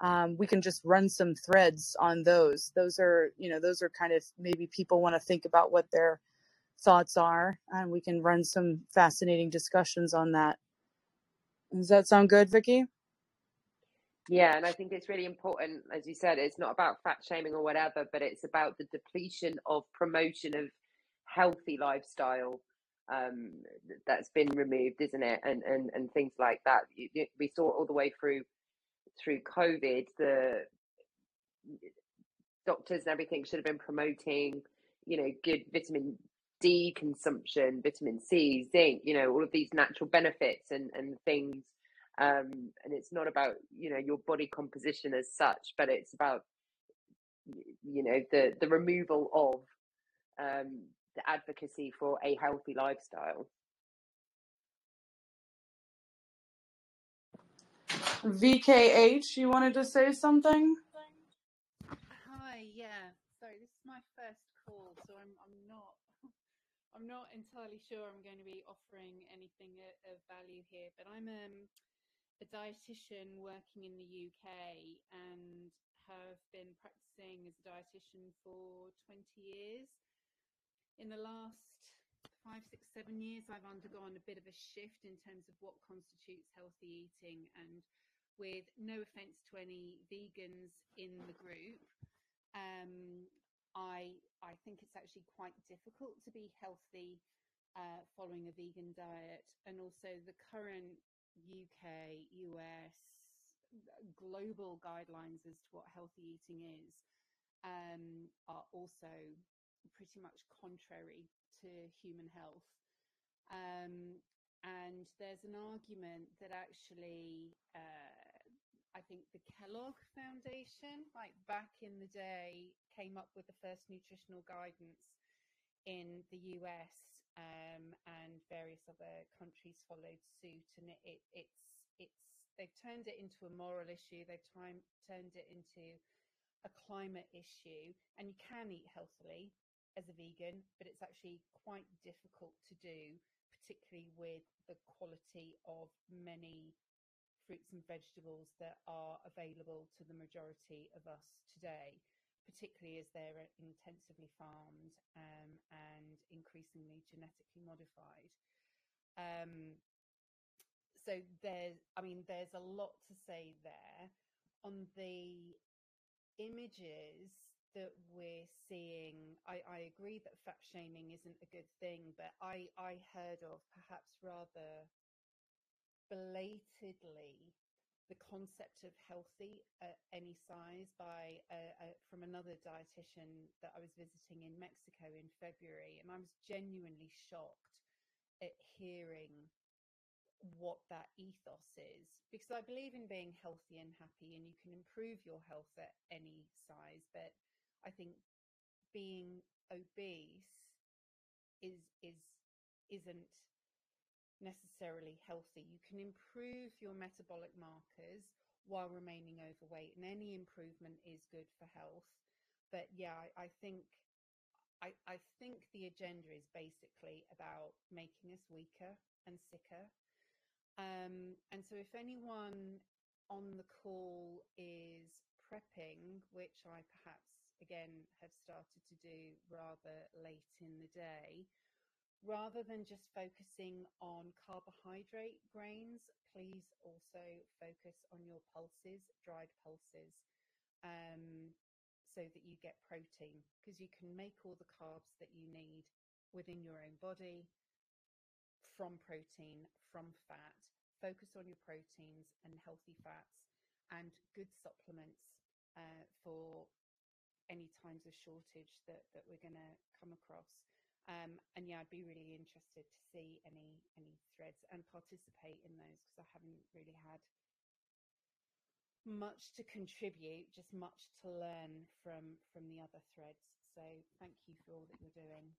um, we can just run some threads on those. Those are, you know, those are kind of maybe people want to think about what their thoughts are, and we can run some fascinating discussions on that. Does that sound good, Vicki? Yeah, and I think it's really important, as you said, it's not about fat shaming or whatever, but it's about the depletion of promotion of healthy lifestyle um, that's been removed, isn't it? And and and things like that. We saw all the way through through COVID, the doctors and everything should have been promoting, you know, good vitamin D consumption, vitamin C, zinc, you know, all of these natural benefits and, and things. Um, and it's not about, you know, your body composition as such, but it's about, you know, the, the removal of um, the advocacy for a healthy lifestyle. VKH, you wanted to say something? Hi, yeah. Sorry, this is my first call, so I'm I'm not I'm not entirely sure I'm going to be offering anything of value here, but I'm um, a dietitian working in the UK and have been practicing as a dietitian for 20 years. In the last five, six, seven years, I've undergone a bit of a shift in terms of what constitutes healthy eating. And with no offense to any vegans in the group, um, I I think it's actually quite difficult to be healthy uh, following a vegan diet, and also the current UK, US, global guidelines as to what healthy eating is um, are also pretty much contrary to human health. Um, and there's an argument that actually, uh, I think the Kellogg Foundation, like back in the day, came up with the first nutritional guidance in the US, um, and various other countries followed suit. And it, it, it's it's they've turned it into a moral issue. They've time, turned it into a climate issue, and you can eat healthily as a vegan, but it's actually quite difficult to do, particularly with the quality of many fruits and vegetables that are available to the majority of us today, particularly as they're intensively farmed um, and increasingly genetically modified. Um, so there's, I mean, there's a lot to say there. On the images that we're seeing, I, I agree that fat shaming isn't a good thing, but I, I heard of perhaps rather belatedly the concept of healthy at any size by from another dietitian that I was visiting in Mexico in February, and I was genuinely shocked at hearing what that ethos is because I believe in being healthy and happy, and you can improve your health at any size, but I think being obese is is isn't necessarily healthy. You can improve your metabolic markers while remaining overweight, and any improvement is good for health. But yeah, I, I think I, I think the agenda is basically about making us weaker and sicker. Um, and so, if anyone on the call is prepping, which I perhaps again have started to do rather late in the day, rather than just focusing on carbohydrate grains, please also focus on your pulses, dried pulses, um, so that you get protein because you can make all the carbs that you need within your own body from protein, from fat. Focus on your proteins and healthy fats and good supplements uh, for any times of shortage that, that we're going to come across. Um, and yeah, I'd be really interested to see any any threads and participate in those because I haven't really had much to contribute, just much to learn from from the other threads. So thank you for all that you're doing.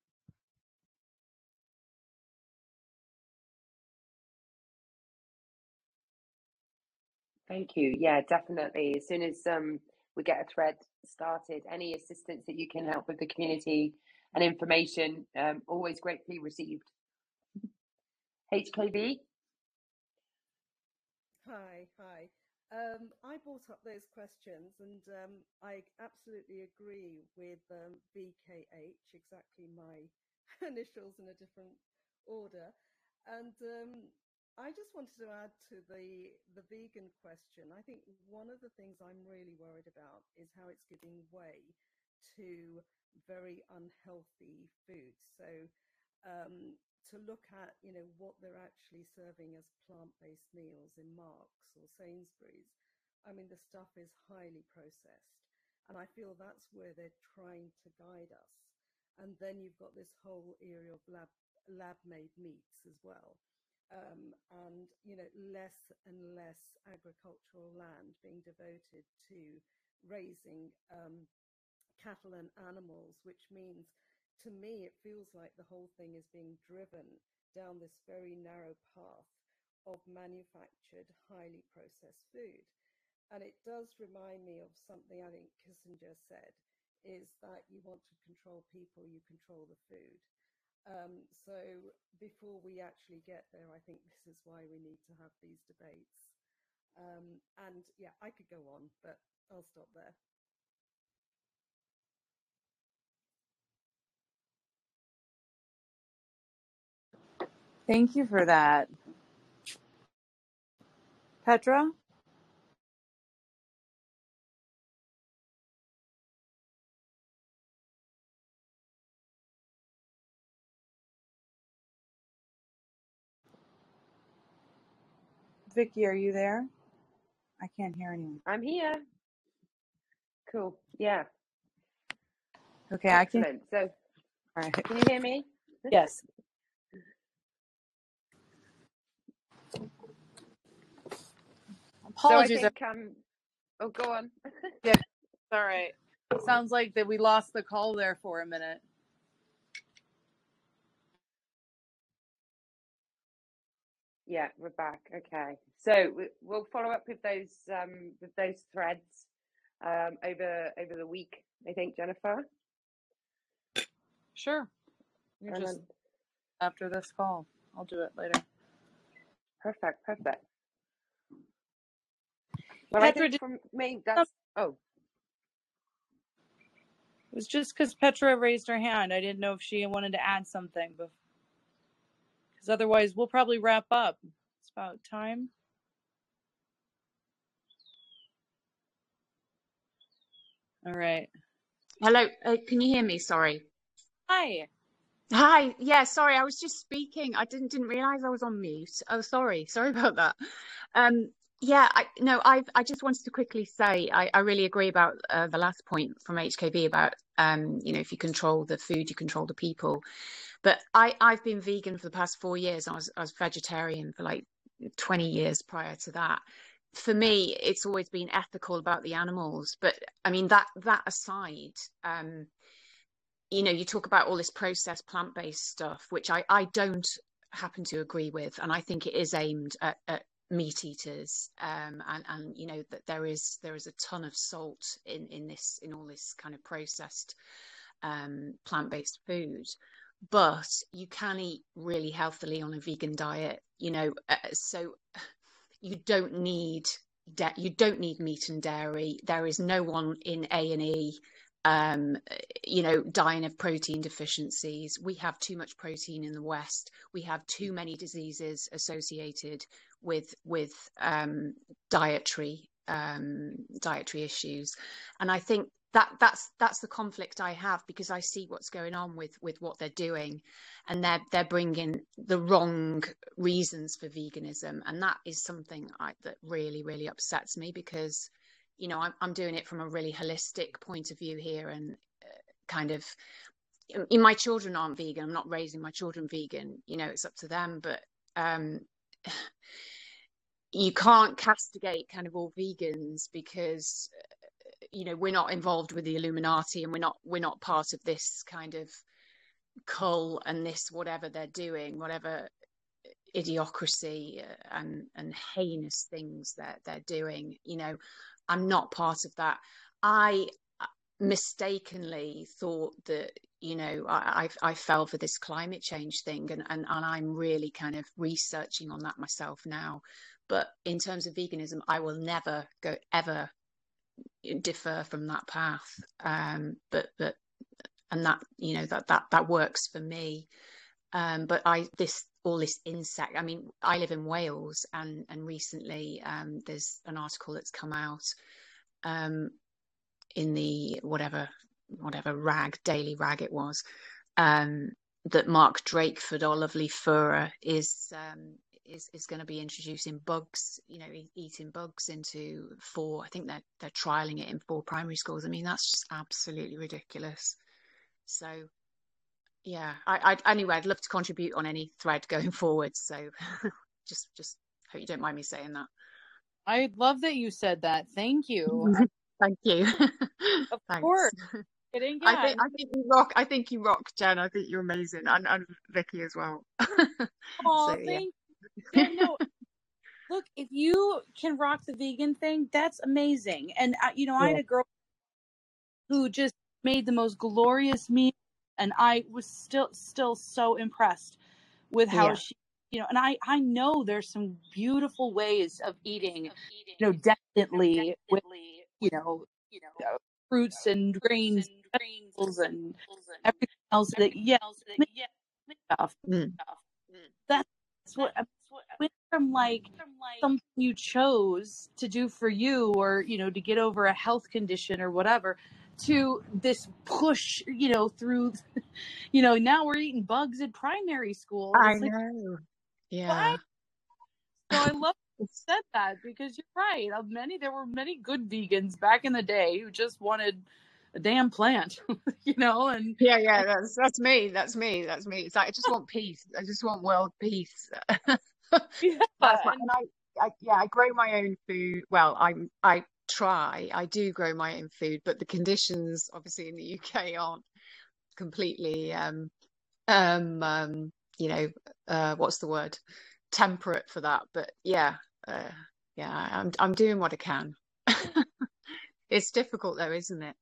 Thank you. Yeah, definitely. As soon as um, we get a thread started, any assistance that you can help with the community and information, um, always gratefully received. HKV? Hi, hi. Um, I brought up those questions and um, I absolutely agree with um, VKH, exactly my initials in a different order. And um, I just wanted to add to the the vegan question. I think one of the things I'm really worried about is how it's giving way to very unhealthy foods. So um, to look at you know what they're actually serving as plant-based meals in Marks or Sainsbury's, I mean the stuff is highly processed, and I feel that's where they're trying to guide us. And then you've got this whole area of lab lab-made meats as well um, and you know less and less agricultural land being devoted to raising um, cattle and animals, which means to me it feels like the whole thing is being driven down this very narrow path of manufactured, highly processed food. And it does remind me of something I think Kissinger said is that you want to control people, you control the food. Um, so before we actually get there, I think this is why we need to have these debates. Um, and yeah, I could go on, but I'll stop there. Thank you for that. Petra? Vicki, are you there? I can't hear anyone. I'm here. Cool. Yeah. Okay, I can. Excellent. So, All right. can you hear me? Yes. So I Apologies. think um. Oh, go on. yeah. all right. Sounds like that we lost the call there for a minute. Yeah, we're back. Okay. So we- we'll follow up with those um with those threads um over over the week. I think Jennifer. Sure. You And just then after this call. I'll do it later. perfect, perfect. Well, I Petra, think did from me that's oh it was just because Petra raised her hand. I didn't know if she wanted to add something, but because otherwise we'll probably wrap up. It's about time. All right. Hello, uh, can you hear me? Sorry. Hi. Hi. Yeah, sorry, I was just speaking. I didn't didn't realize I was on mute. Oh, sorry. Sorry about that. Um, yeah, I no, I I just wanted to quickly say I, I really agree about uh, the last point from HKV about um, you know, if you control the food, you control the people. But I I've been vegan for the past four years. I was I was vegetarian for like 20 years prior to that. For me, it's always been ethical about the animals. But I mean that that aside, um, you know, you talk about all this processed plant-based stuff, which I, I don't happen to agree with, and I think it is aimed at, at meat eaters, um, and and you know that there is there is a ton of salt in in this in all this kind of processed um, plant-based food, but you can eat really healthily on a vegan diet, you know, uh, so you don't need da- you don't need meat and dairy. There is no one in A and E um, you know, dying of protein deficiencies. We have too much protein in the West. We have too many diseases associated with with um, dietary um, dietary issues, and I think that that's that's the conflict I have because I see what's going on with with what they're doing, and they're they're bringing the wrong reasons for veganism, and that is something I, that really really upsets me because you know, I'm, I'm doing it from a really holistic point of view here and uh, kind of in my children aren't vegan. I'm not raising my children vegan. You know, it's up to them. But um, you can't castigate kind of all vegans because uh, you know we're not involved with the Illuminati and we're not we're not part of this kind of cull and this whatever they're doing, whatever idiocracy uh, and and heinous things that they're doing. You know, I'm not part of that. I uh, mistakenly thought that you know I, I, I fell for this climate change thing and, and and I'm really kind of researching on that myself now but in terms of veganism I will never go ever differ from that path. Um but but and that you know that that that works for me. Um but I this all this insect I mean I live in Wales and and recently um there's an article that's come out um in the whatever whatever rag daily rag it was um that Mark Drakeford or Lovely Fura is um is is going to be introducing bugs you know e- eating bugs into four I think they're they're trialing it in four primary schools I mean that's just absolutely ridiculous so yeah I I anyway I'd love to contribute on any thread going forward so just just hope you don't mind me saying that I love that you said that. Thank you. Thank you. Of Thanks. course. Kidding. Yeah. I think I think you rock. I think you rock, Jen. I think you're amazing, and and Vicki as well. Aw, so, thank yeah, no. Look, if you can rock the vegan thing, that's amazing. And uh, you know, I had a girl who just made the most glorious meal, and I was still still so impressed with how Yeah. she, you know. And I I know there's some beautiful ways of eating, you know, definitely with you know uh, fruits and grains, vegetables, and everything else that yeah, stuff. Mm. That's what from like something you chose to do for you or you know to get over a health condition or whatever to this push you know through you know now we're eating bugs in primary school I like know. Yeah. what so i love you said that because you're right Uh, many there were many good vegans back in the day who just wanted a damn plant you know and Yeah, yeah, that's that's me. That's me. That's me. It's like I just want peace. I just want world peace. yeah my, and I, I, yeah, I grow my own food. Well, I'm, I try, I do grow my own food, but the conditions obviously in the UK aren't completely, um, um, um, you know, uh, what's the word? Temperate for that. But yeah, uh, yeah, I'm, I'm doing what I can. It's difficult though, isn't it?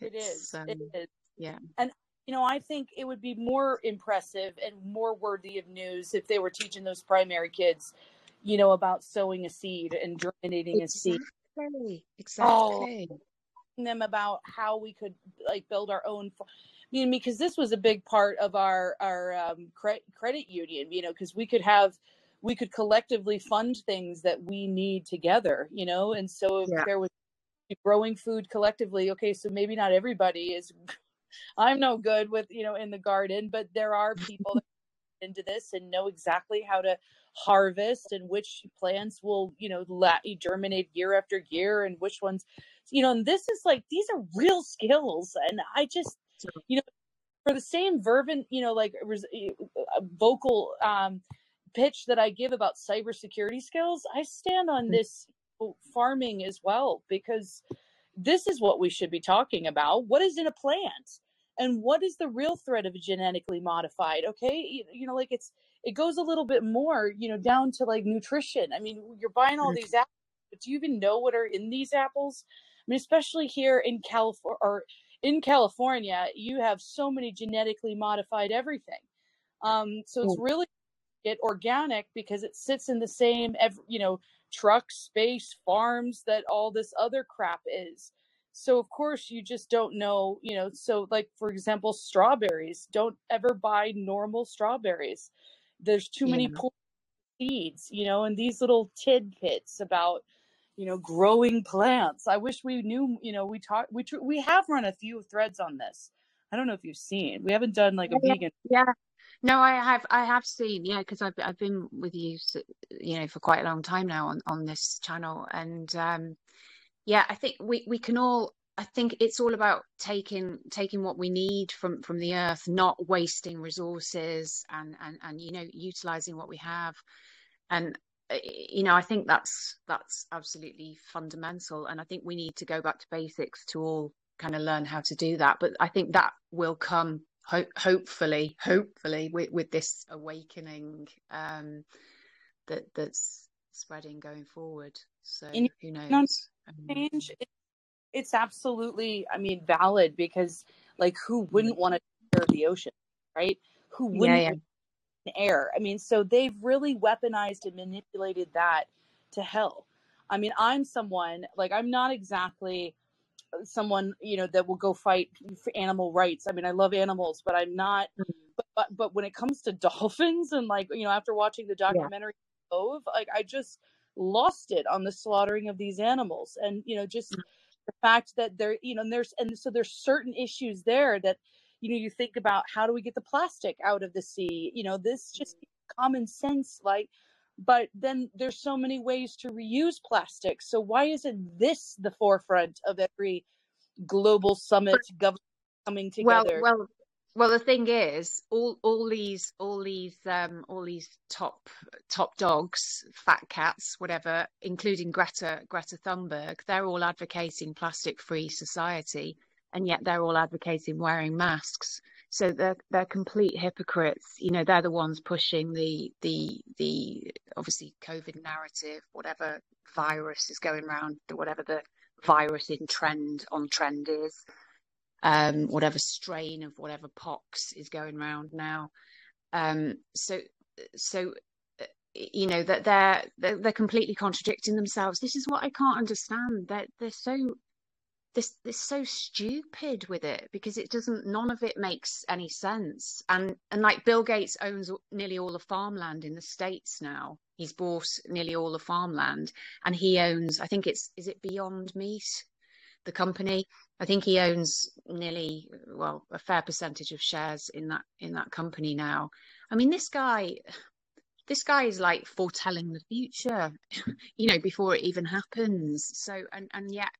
it It's, um, is yeah. And you know, I think it would be more impressive and more worthy of news if they were teaching those primary kids, you know, about sowing a seed and germinating a seed. Exactly. Oh, Exactly. them about how we could like build our own. I mean, because this was a big part of our our um, cre- credit union, you know, because we could have we could collectively fund things that we need together, you know, and so if Yeah. there was growing food collectively, okay, so maybe not everybody is I'm no good with, you know, in the garden, but there are people that into this and know exactly how to harvest and which plants will, you know, la- germinate year after year and which ones, you know, and this is like, these are real skills. And I just, you know, for the same fervent, you know, like res- vocal um, pitch that I give about cybersecurity skills, I stand on this farming as well because this is what we should be talking about. What is in a plant? And what is the real threat of genetically modified? Okay, you, you know, like it's it goes a little bit more, you know, down to like nutrition. I mean, you're buying all these apples, but do you even know what are in these apples? I mean, especially here in California or in California, you have so many genetically modified everything. Um, so it's really it organic because it sits in the same you know truck space farms that all this other crap is so of course you just don't know you know so like for example strawberries don't ever buy normal strawberries there's too yeah. many seeds you know and these little tidbits about you know growing plants i wish we knew you know we talked we tr- we have run a few threads on this i don't know if you've seen we haven't done like a Yeah, yeah. vegan yeah. No, I have I have seen, yeah, because I've I've been with you, you know, for quite a long time now on on this channel, and um, yeah, I think we we can all. I think it's all about taking taking what we need from from the earth, not wasting resources, and and and you know, utilizing what we have. And uh, you know, I think that's that's absolutely fundamental, and I think we need to go back to basics to all kind of learn how to do that. But I think that will come ho hopefully, hopefully with with this awakening um, that that's spreading going forward. So and who knows? Um, change it, it's absolutely i mean valid because like who wouldn't want to share the ocean right? Who wouldn't yeah, want air? I mean so they've really weaponized and manipulated that to hell. I mean i'm someone like i'm not exactly someone you know that will go fight for animal rights. I mean i love animals but i'm not Mm, but, but but when it comes to dolphins and like you know after watching the yeah, documentary Cove, like i just lost it on the slaughtering of these animals. And you know just mm, the fact that there you know and there's and so there's certain issues there that you know you think about how do we get the plastic out of the sea? You know this just common sense like but then there's so many ways to reuse plastic so why isn't this the forefront of every global summit government coming well, together well, well. The thing is, all all these all these um all these top top dogs, fat cats, whatever, including Greta Greta Thunberg, they're all advocating plastic-free society, and yet they're all advocating wearing masks. So they're they're complete hypocrites. You know, they're the ones pushing the the the obviously COVID narrative, whatever virus is going around, whatever the virus in trend on trend is um, whatever strain of whatever pox is going around now. Um, so, so uh, you know that they're, they're they're completely contradicting themselves. This is what I can't understand. They're they're so this this so stupid with it because it doesn't none of it makes any sense. And and like bill gates owns nearly all the farmland in the states now. He's bought nearly all the farmland and he owns i think it's is it beyond meat the company? I think he owns nearly well a fair percentage of shares in that in that company now. I mean this guy this guy is like foretelling the future you know before it even happens. So and and yet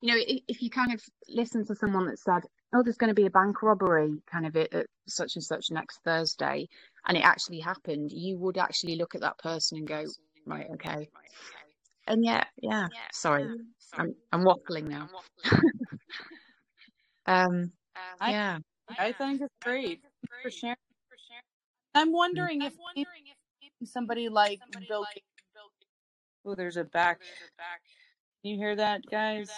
you know, if you kind of listen to someone that said, "Oh, there's going to be a bank robbery kind of it at such and such next Thursday," and it actually happened, you would actually look at that person and go, "Right, okay." And yeah, yeah. Sorry, I'm I'm waffling now. um, yeah. I think it's great for sharing. I'm wondering if wondering if somebody like Bill. Oh, there's a back. You hear that, guys?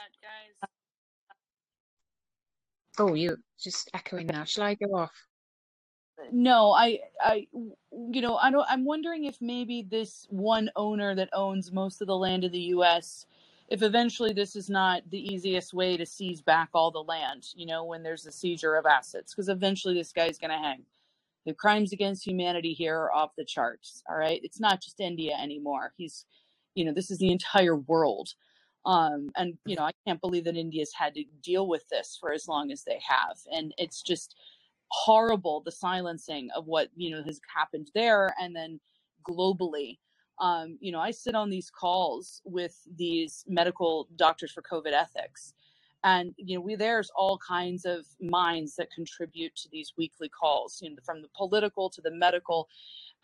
Oh, you just echoing now. Shall I go off? No, I, I, you know, I don't. I'm wondering if maybe this one owner that owns most of the land of the U.S. If eventually this is not the easiest way to seize back all the land, you know, when there's a seizure of assets, because eventually this guy's going to hang. The crimes against humanity here are off the charts. All right, it's not just India anymore. He's, you know, this is the entire world. Um, and you know, I can't believe that India's had to deal with this for as long as they have, and it's just horrible the silencing of what you know has happened there, and then globally. Um, you know, I sit on these calls with these medical doctors for COVID ethics, and you know, we there's all kinds of minds that contribute to these weekly calls, you know, from the political to the medical,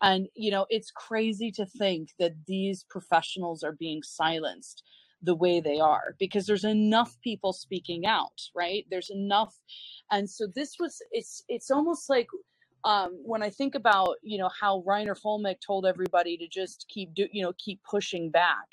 and you know, it's crazy to think that these professionals are being silenced the way they are because there's enough people speaking out right? There's enough and so this was it's it's almost like um, when I think about you know how Reiner Fuellmich told everybody to just keep do you know keep pushing back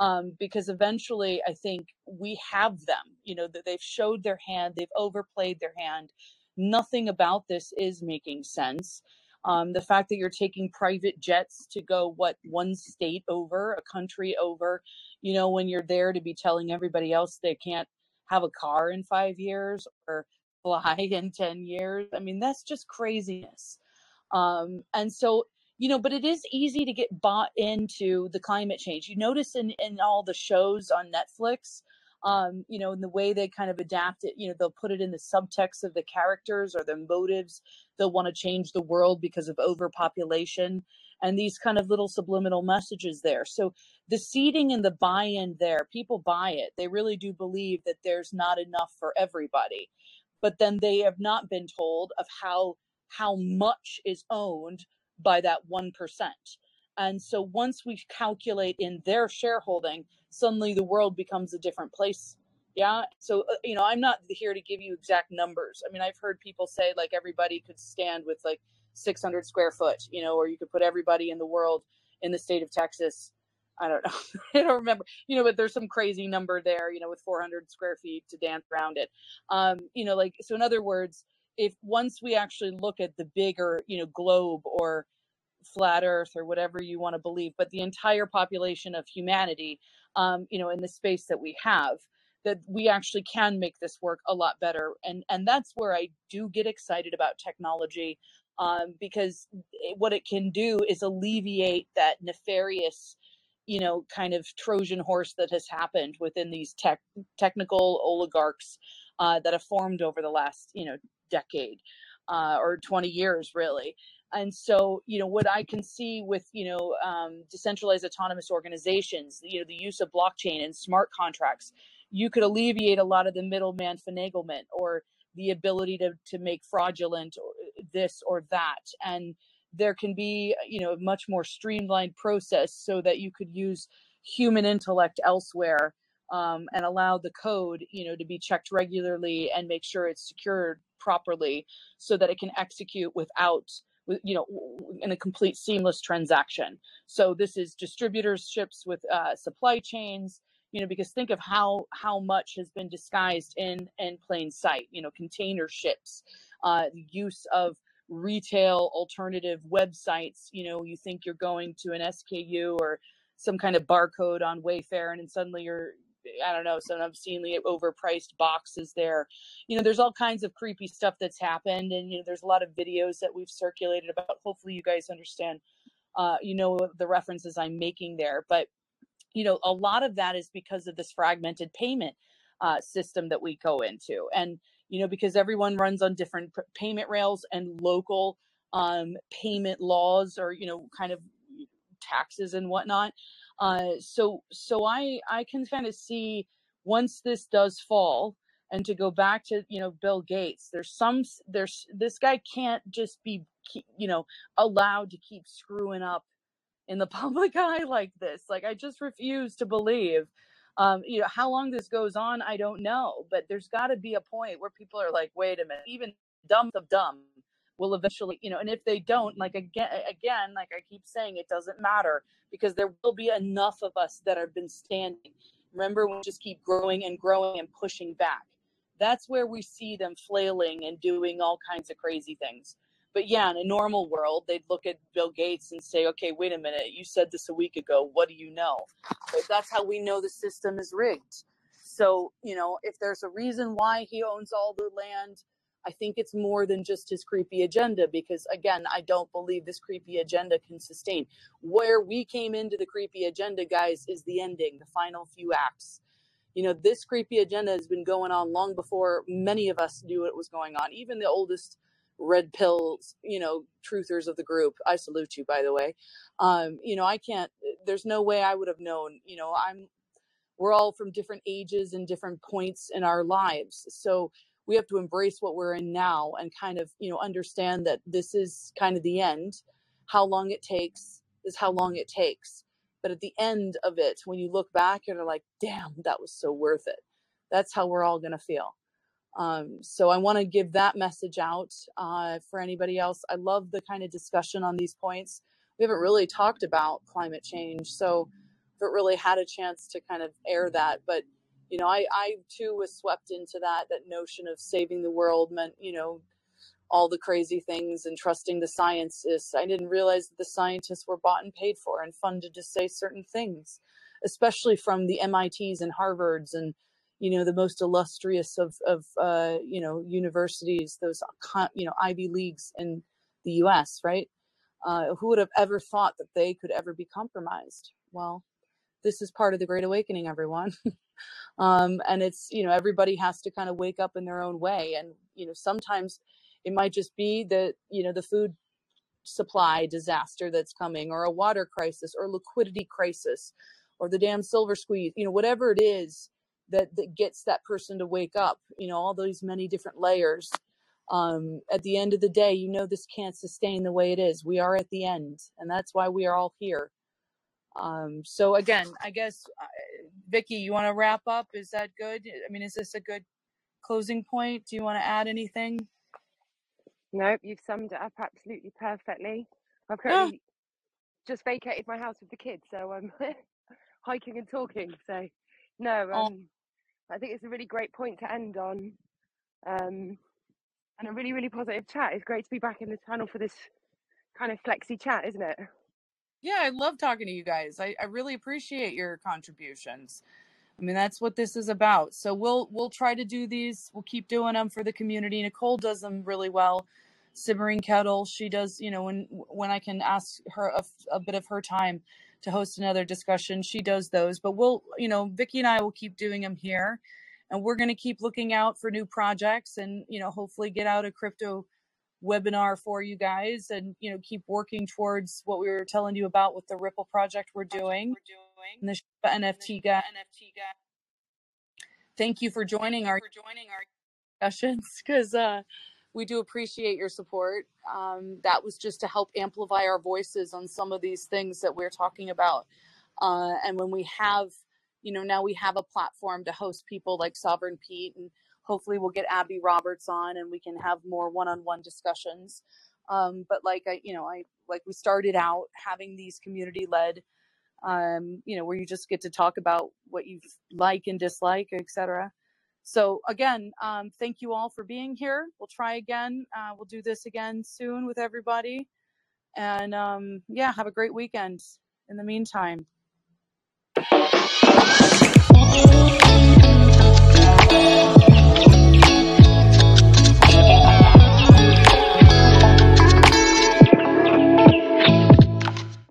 um, because eventually I think we have them you know that they've showed their hand they've overplayed their hand. Nothing about this is making sense. Um, the fact that you're taking private jets to go what one state over a country over you know, when you're there to be telling everybody else they can't have a car in five years or fly in 10 years. I mean, that's just craziness. Um, and so, you know, but it is easy to get bought into the climate change. You notice in, in all the shows on Netflix, um, you know, in the way they kind of adapt it, you know, they'll put it in the subtext of the characters or their motives. They'll want to change the world because of overpopulation and these kind of little subliminal messages there. So the seeding and the buy-in there, people buy it. They really do believe that there's not enough for everybody. But then they have not been told of how how much is owned by that 1%. And so once we calculate in their shareholding, suddenly the world becomes a different place. Yeah. So, uh, you know, I'm not here to give you exact numbers. I mean, I've heard people say like everybody could stand with like 600 square foot, you know, or you could put everybody in the world in the state of Texas. I don't know. I don't remember, you know, but there's some crazy number there, you know, with 400 square feet to dance around it. Um, you know, like, so in other words, if once we actually look at the bigger, you know, globe or flat earth or whatever you want to believe, but the entire population of humanity, um, you know, in the space that we have, that we actually can make this work a lot better. And, and that's where I do get excited about technology um, because what it can do is alleviate that nefarious you know kind of trojan horse that has happened within these tech technical oligarchs uh, that have formed over the last you know decade uh, or 20 years really. And so you know what i can see with you know um, decentralized autonomous organizations you know the use of blockchain and smart contracts you could alleviate a lot of the middleman finaglement or the ability to to make fraudulent this or that and there can be you know a much more streamlined process so that you could use human intellect elsewhere um, and allow the code you know to be checked regularly and make sure it's secured properly so that it can execute without you know in a complete seamless transaction. So this is distributorships with uh, supply chains you know because think of how how much has been disguised in in plain sight you know container ships uh, use of retail alternative websites you know you think you're going to an sku or some kind of barcode on wayfair and then suddenly you're I don't know, some obscenely overpriced boxes there. You know, there's all kinds of creepy stuff that's happened, and you know, there's a lot of videos that we've circulated about. Hopefully, you guys understand. Uh, you know the references I'm making there, but you know, a lot of that is because of this fragmented payment uh, system that we go into, and you know, because everyone runs on different payment rails and local um, payment laws, or you know, kind of taxes and whatnot. Uh, so so I I can kind of see once this does fall and to go back to you know Bill Gates there's some there's this guy can't just be you know allowed to keep screwing up in the public eye like this like I just refuse to believe um, you know how long this goes on I don't know but there's got to be a point where people are like wait a minute even dumb of dumb will eventually, you know, and if they don't, like again, again, like I keep saying, it doesn't matter because there will be enough of us that have been standing. Remember, we just keep growing and growing and pushing back. That's where we see them flailing and doing all kinds of crazy things. But yeah, in a normal world, they'd look at Bill Gates and say, okay, wait a minute, you said this a week ago. What do you know? But that's how we know the system is rigged. So, you know, if there's a reason why he owns all the land, I think it's more than just his creepy agenda because, again, I don't believe this creepy agenda can sustain. Where we came into the creepy agenda, guys, is the ending, the final few acts. You know, this creepy agenda has been going on long before many of us knew it was going on. Even the oldest red pills, you know, truthers of the group. I salute you, by the way. Um, you know, I can't, there's no way I would have known. You know, I'm, we're all from different ages and different points in our lives. So, we have to embrace what we're in now and kind of you know understand that this is kind of the end how long it takes is how long it takes but at the end of it when you look back and are like damn that was so worth it that's how we're all going to feel um, so i want to give that message out uh, for anybody else i love the kind of discussion on these points we haven't really talked about climate change so haven't really had a chance to kind of air that but you know, I, I too was swept into that, that notion of saving the world meant, you know, all the crazy things and trusting the scientists. I didn't realize that the scientists were bought and paid for and funded to say certain things, especially from the MITs and Harvards and, you know, the most illustrious of, of uh, you know, universities, those, you know, Ivy Leagues in the US, right? Uh, who would have ever thought that they could ever be compromised? Well, this is part of the Great Awakening, everyone. um, and it's you know everybody has to kind of wake up in their own way and you know sometimes it might just be that you know the food supply disaster that's coming or a water crisis or liquidity crisis or the damn silver squeeze you know whatever it is that that gets that person to wake up you know all those many different layers um, at the end of the day you know this can't sustain the way it is we are at the end and that's why we are all here um, so again i guess uh, Vicki, you want to wrap up? Is that good? I mean, is this a good closing point? Do you want to add anything? Nope, you've summed it up absolutely perfectly. I've currently just vacated my house with the kids, so I'm hiking and talking. So, no, Oh, um, I think it's a really great point to end on, um, and a really, really positive chat. It's great to be back in the channel for this kind of flexi chat, isn't it? yeah, I love talking to you guys. I, I really appreciate your contributions. I mean, that's what this is about. So we'll we'll try to do these. We'll keep doing them for the community. Nicole does them really well. Simmering Kettle, she does. You know, when when I can ask her a, a bit of her time to host another discussion, she does those. But we'll, you know, Vicki and I will keep doing them here, and we're going to keep looking out for new projects, and you know, hopefully get out a crypto webinar for you guys and you know keep working towards what we were telling you about with the ripple project we're doing and the Shiba nft guy thank you for joining our, for joining our discussions because uh, we do appreciate your support. Um, that was just to help amplify our voices on some of these things that we're talking about. Uh, and when we have you know now we have a platform to host people like sovereign pete and hopefully we'll get abby roberts on and we can have more one-on-one discussions. Um, but like i you know i like we started out having these community led um, you know where you just get to talk about what you like and dislike etc so again um, thank you all for being here we'll try again uh, we'll do this again soon with everybody and um, yeah have a great weekend in the meantime.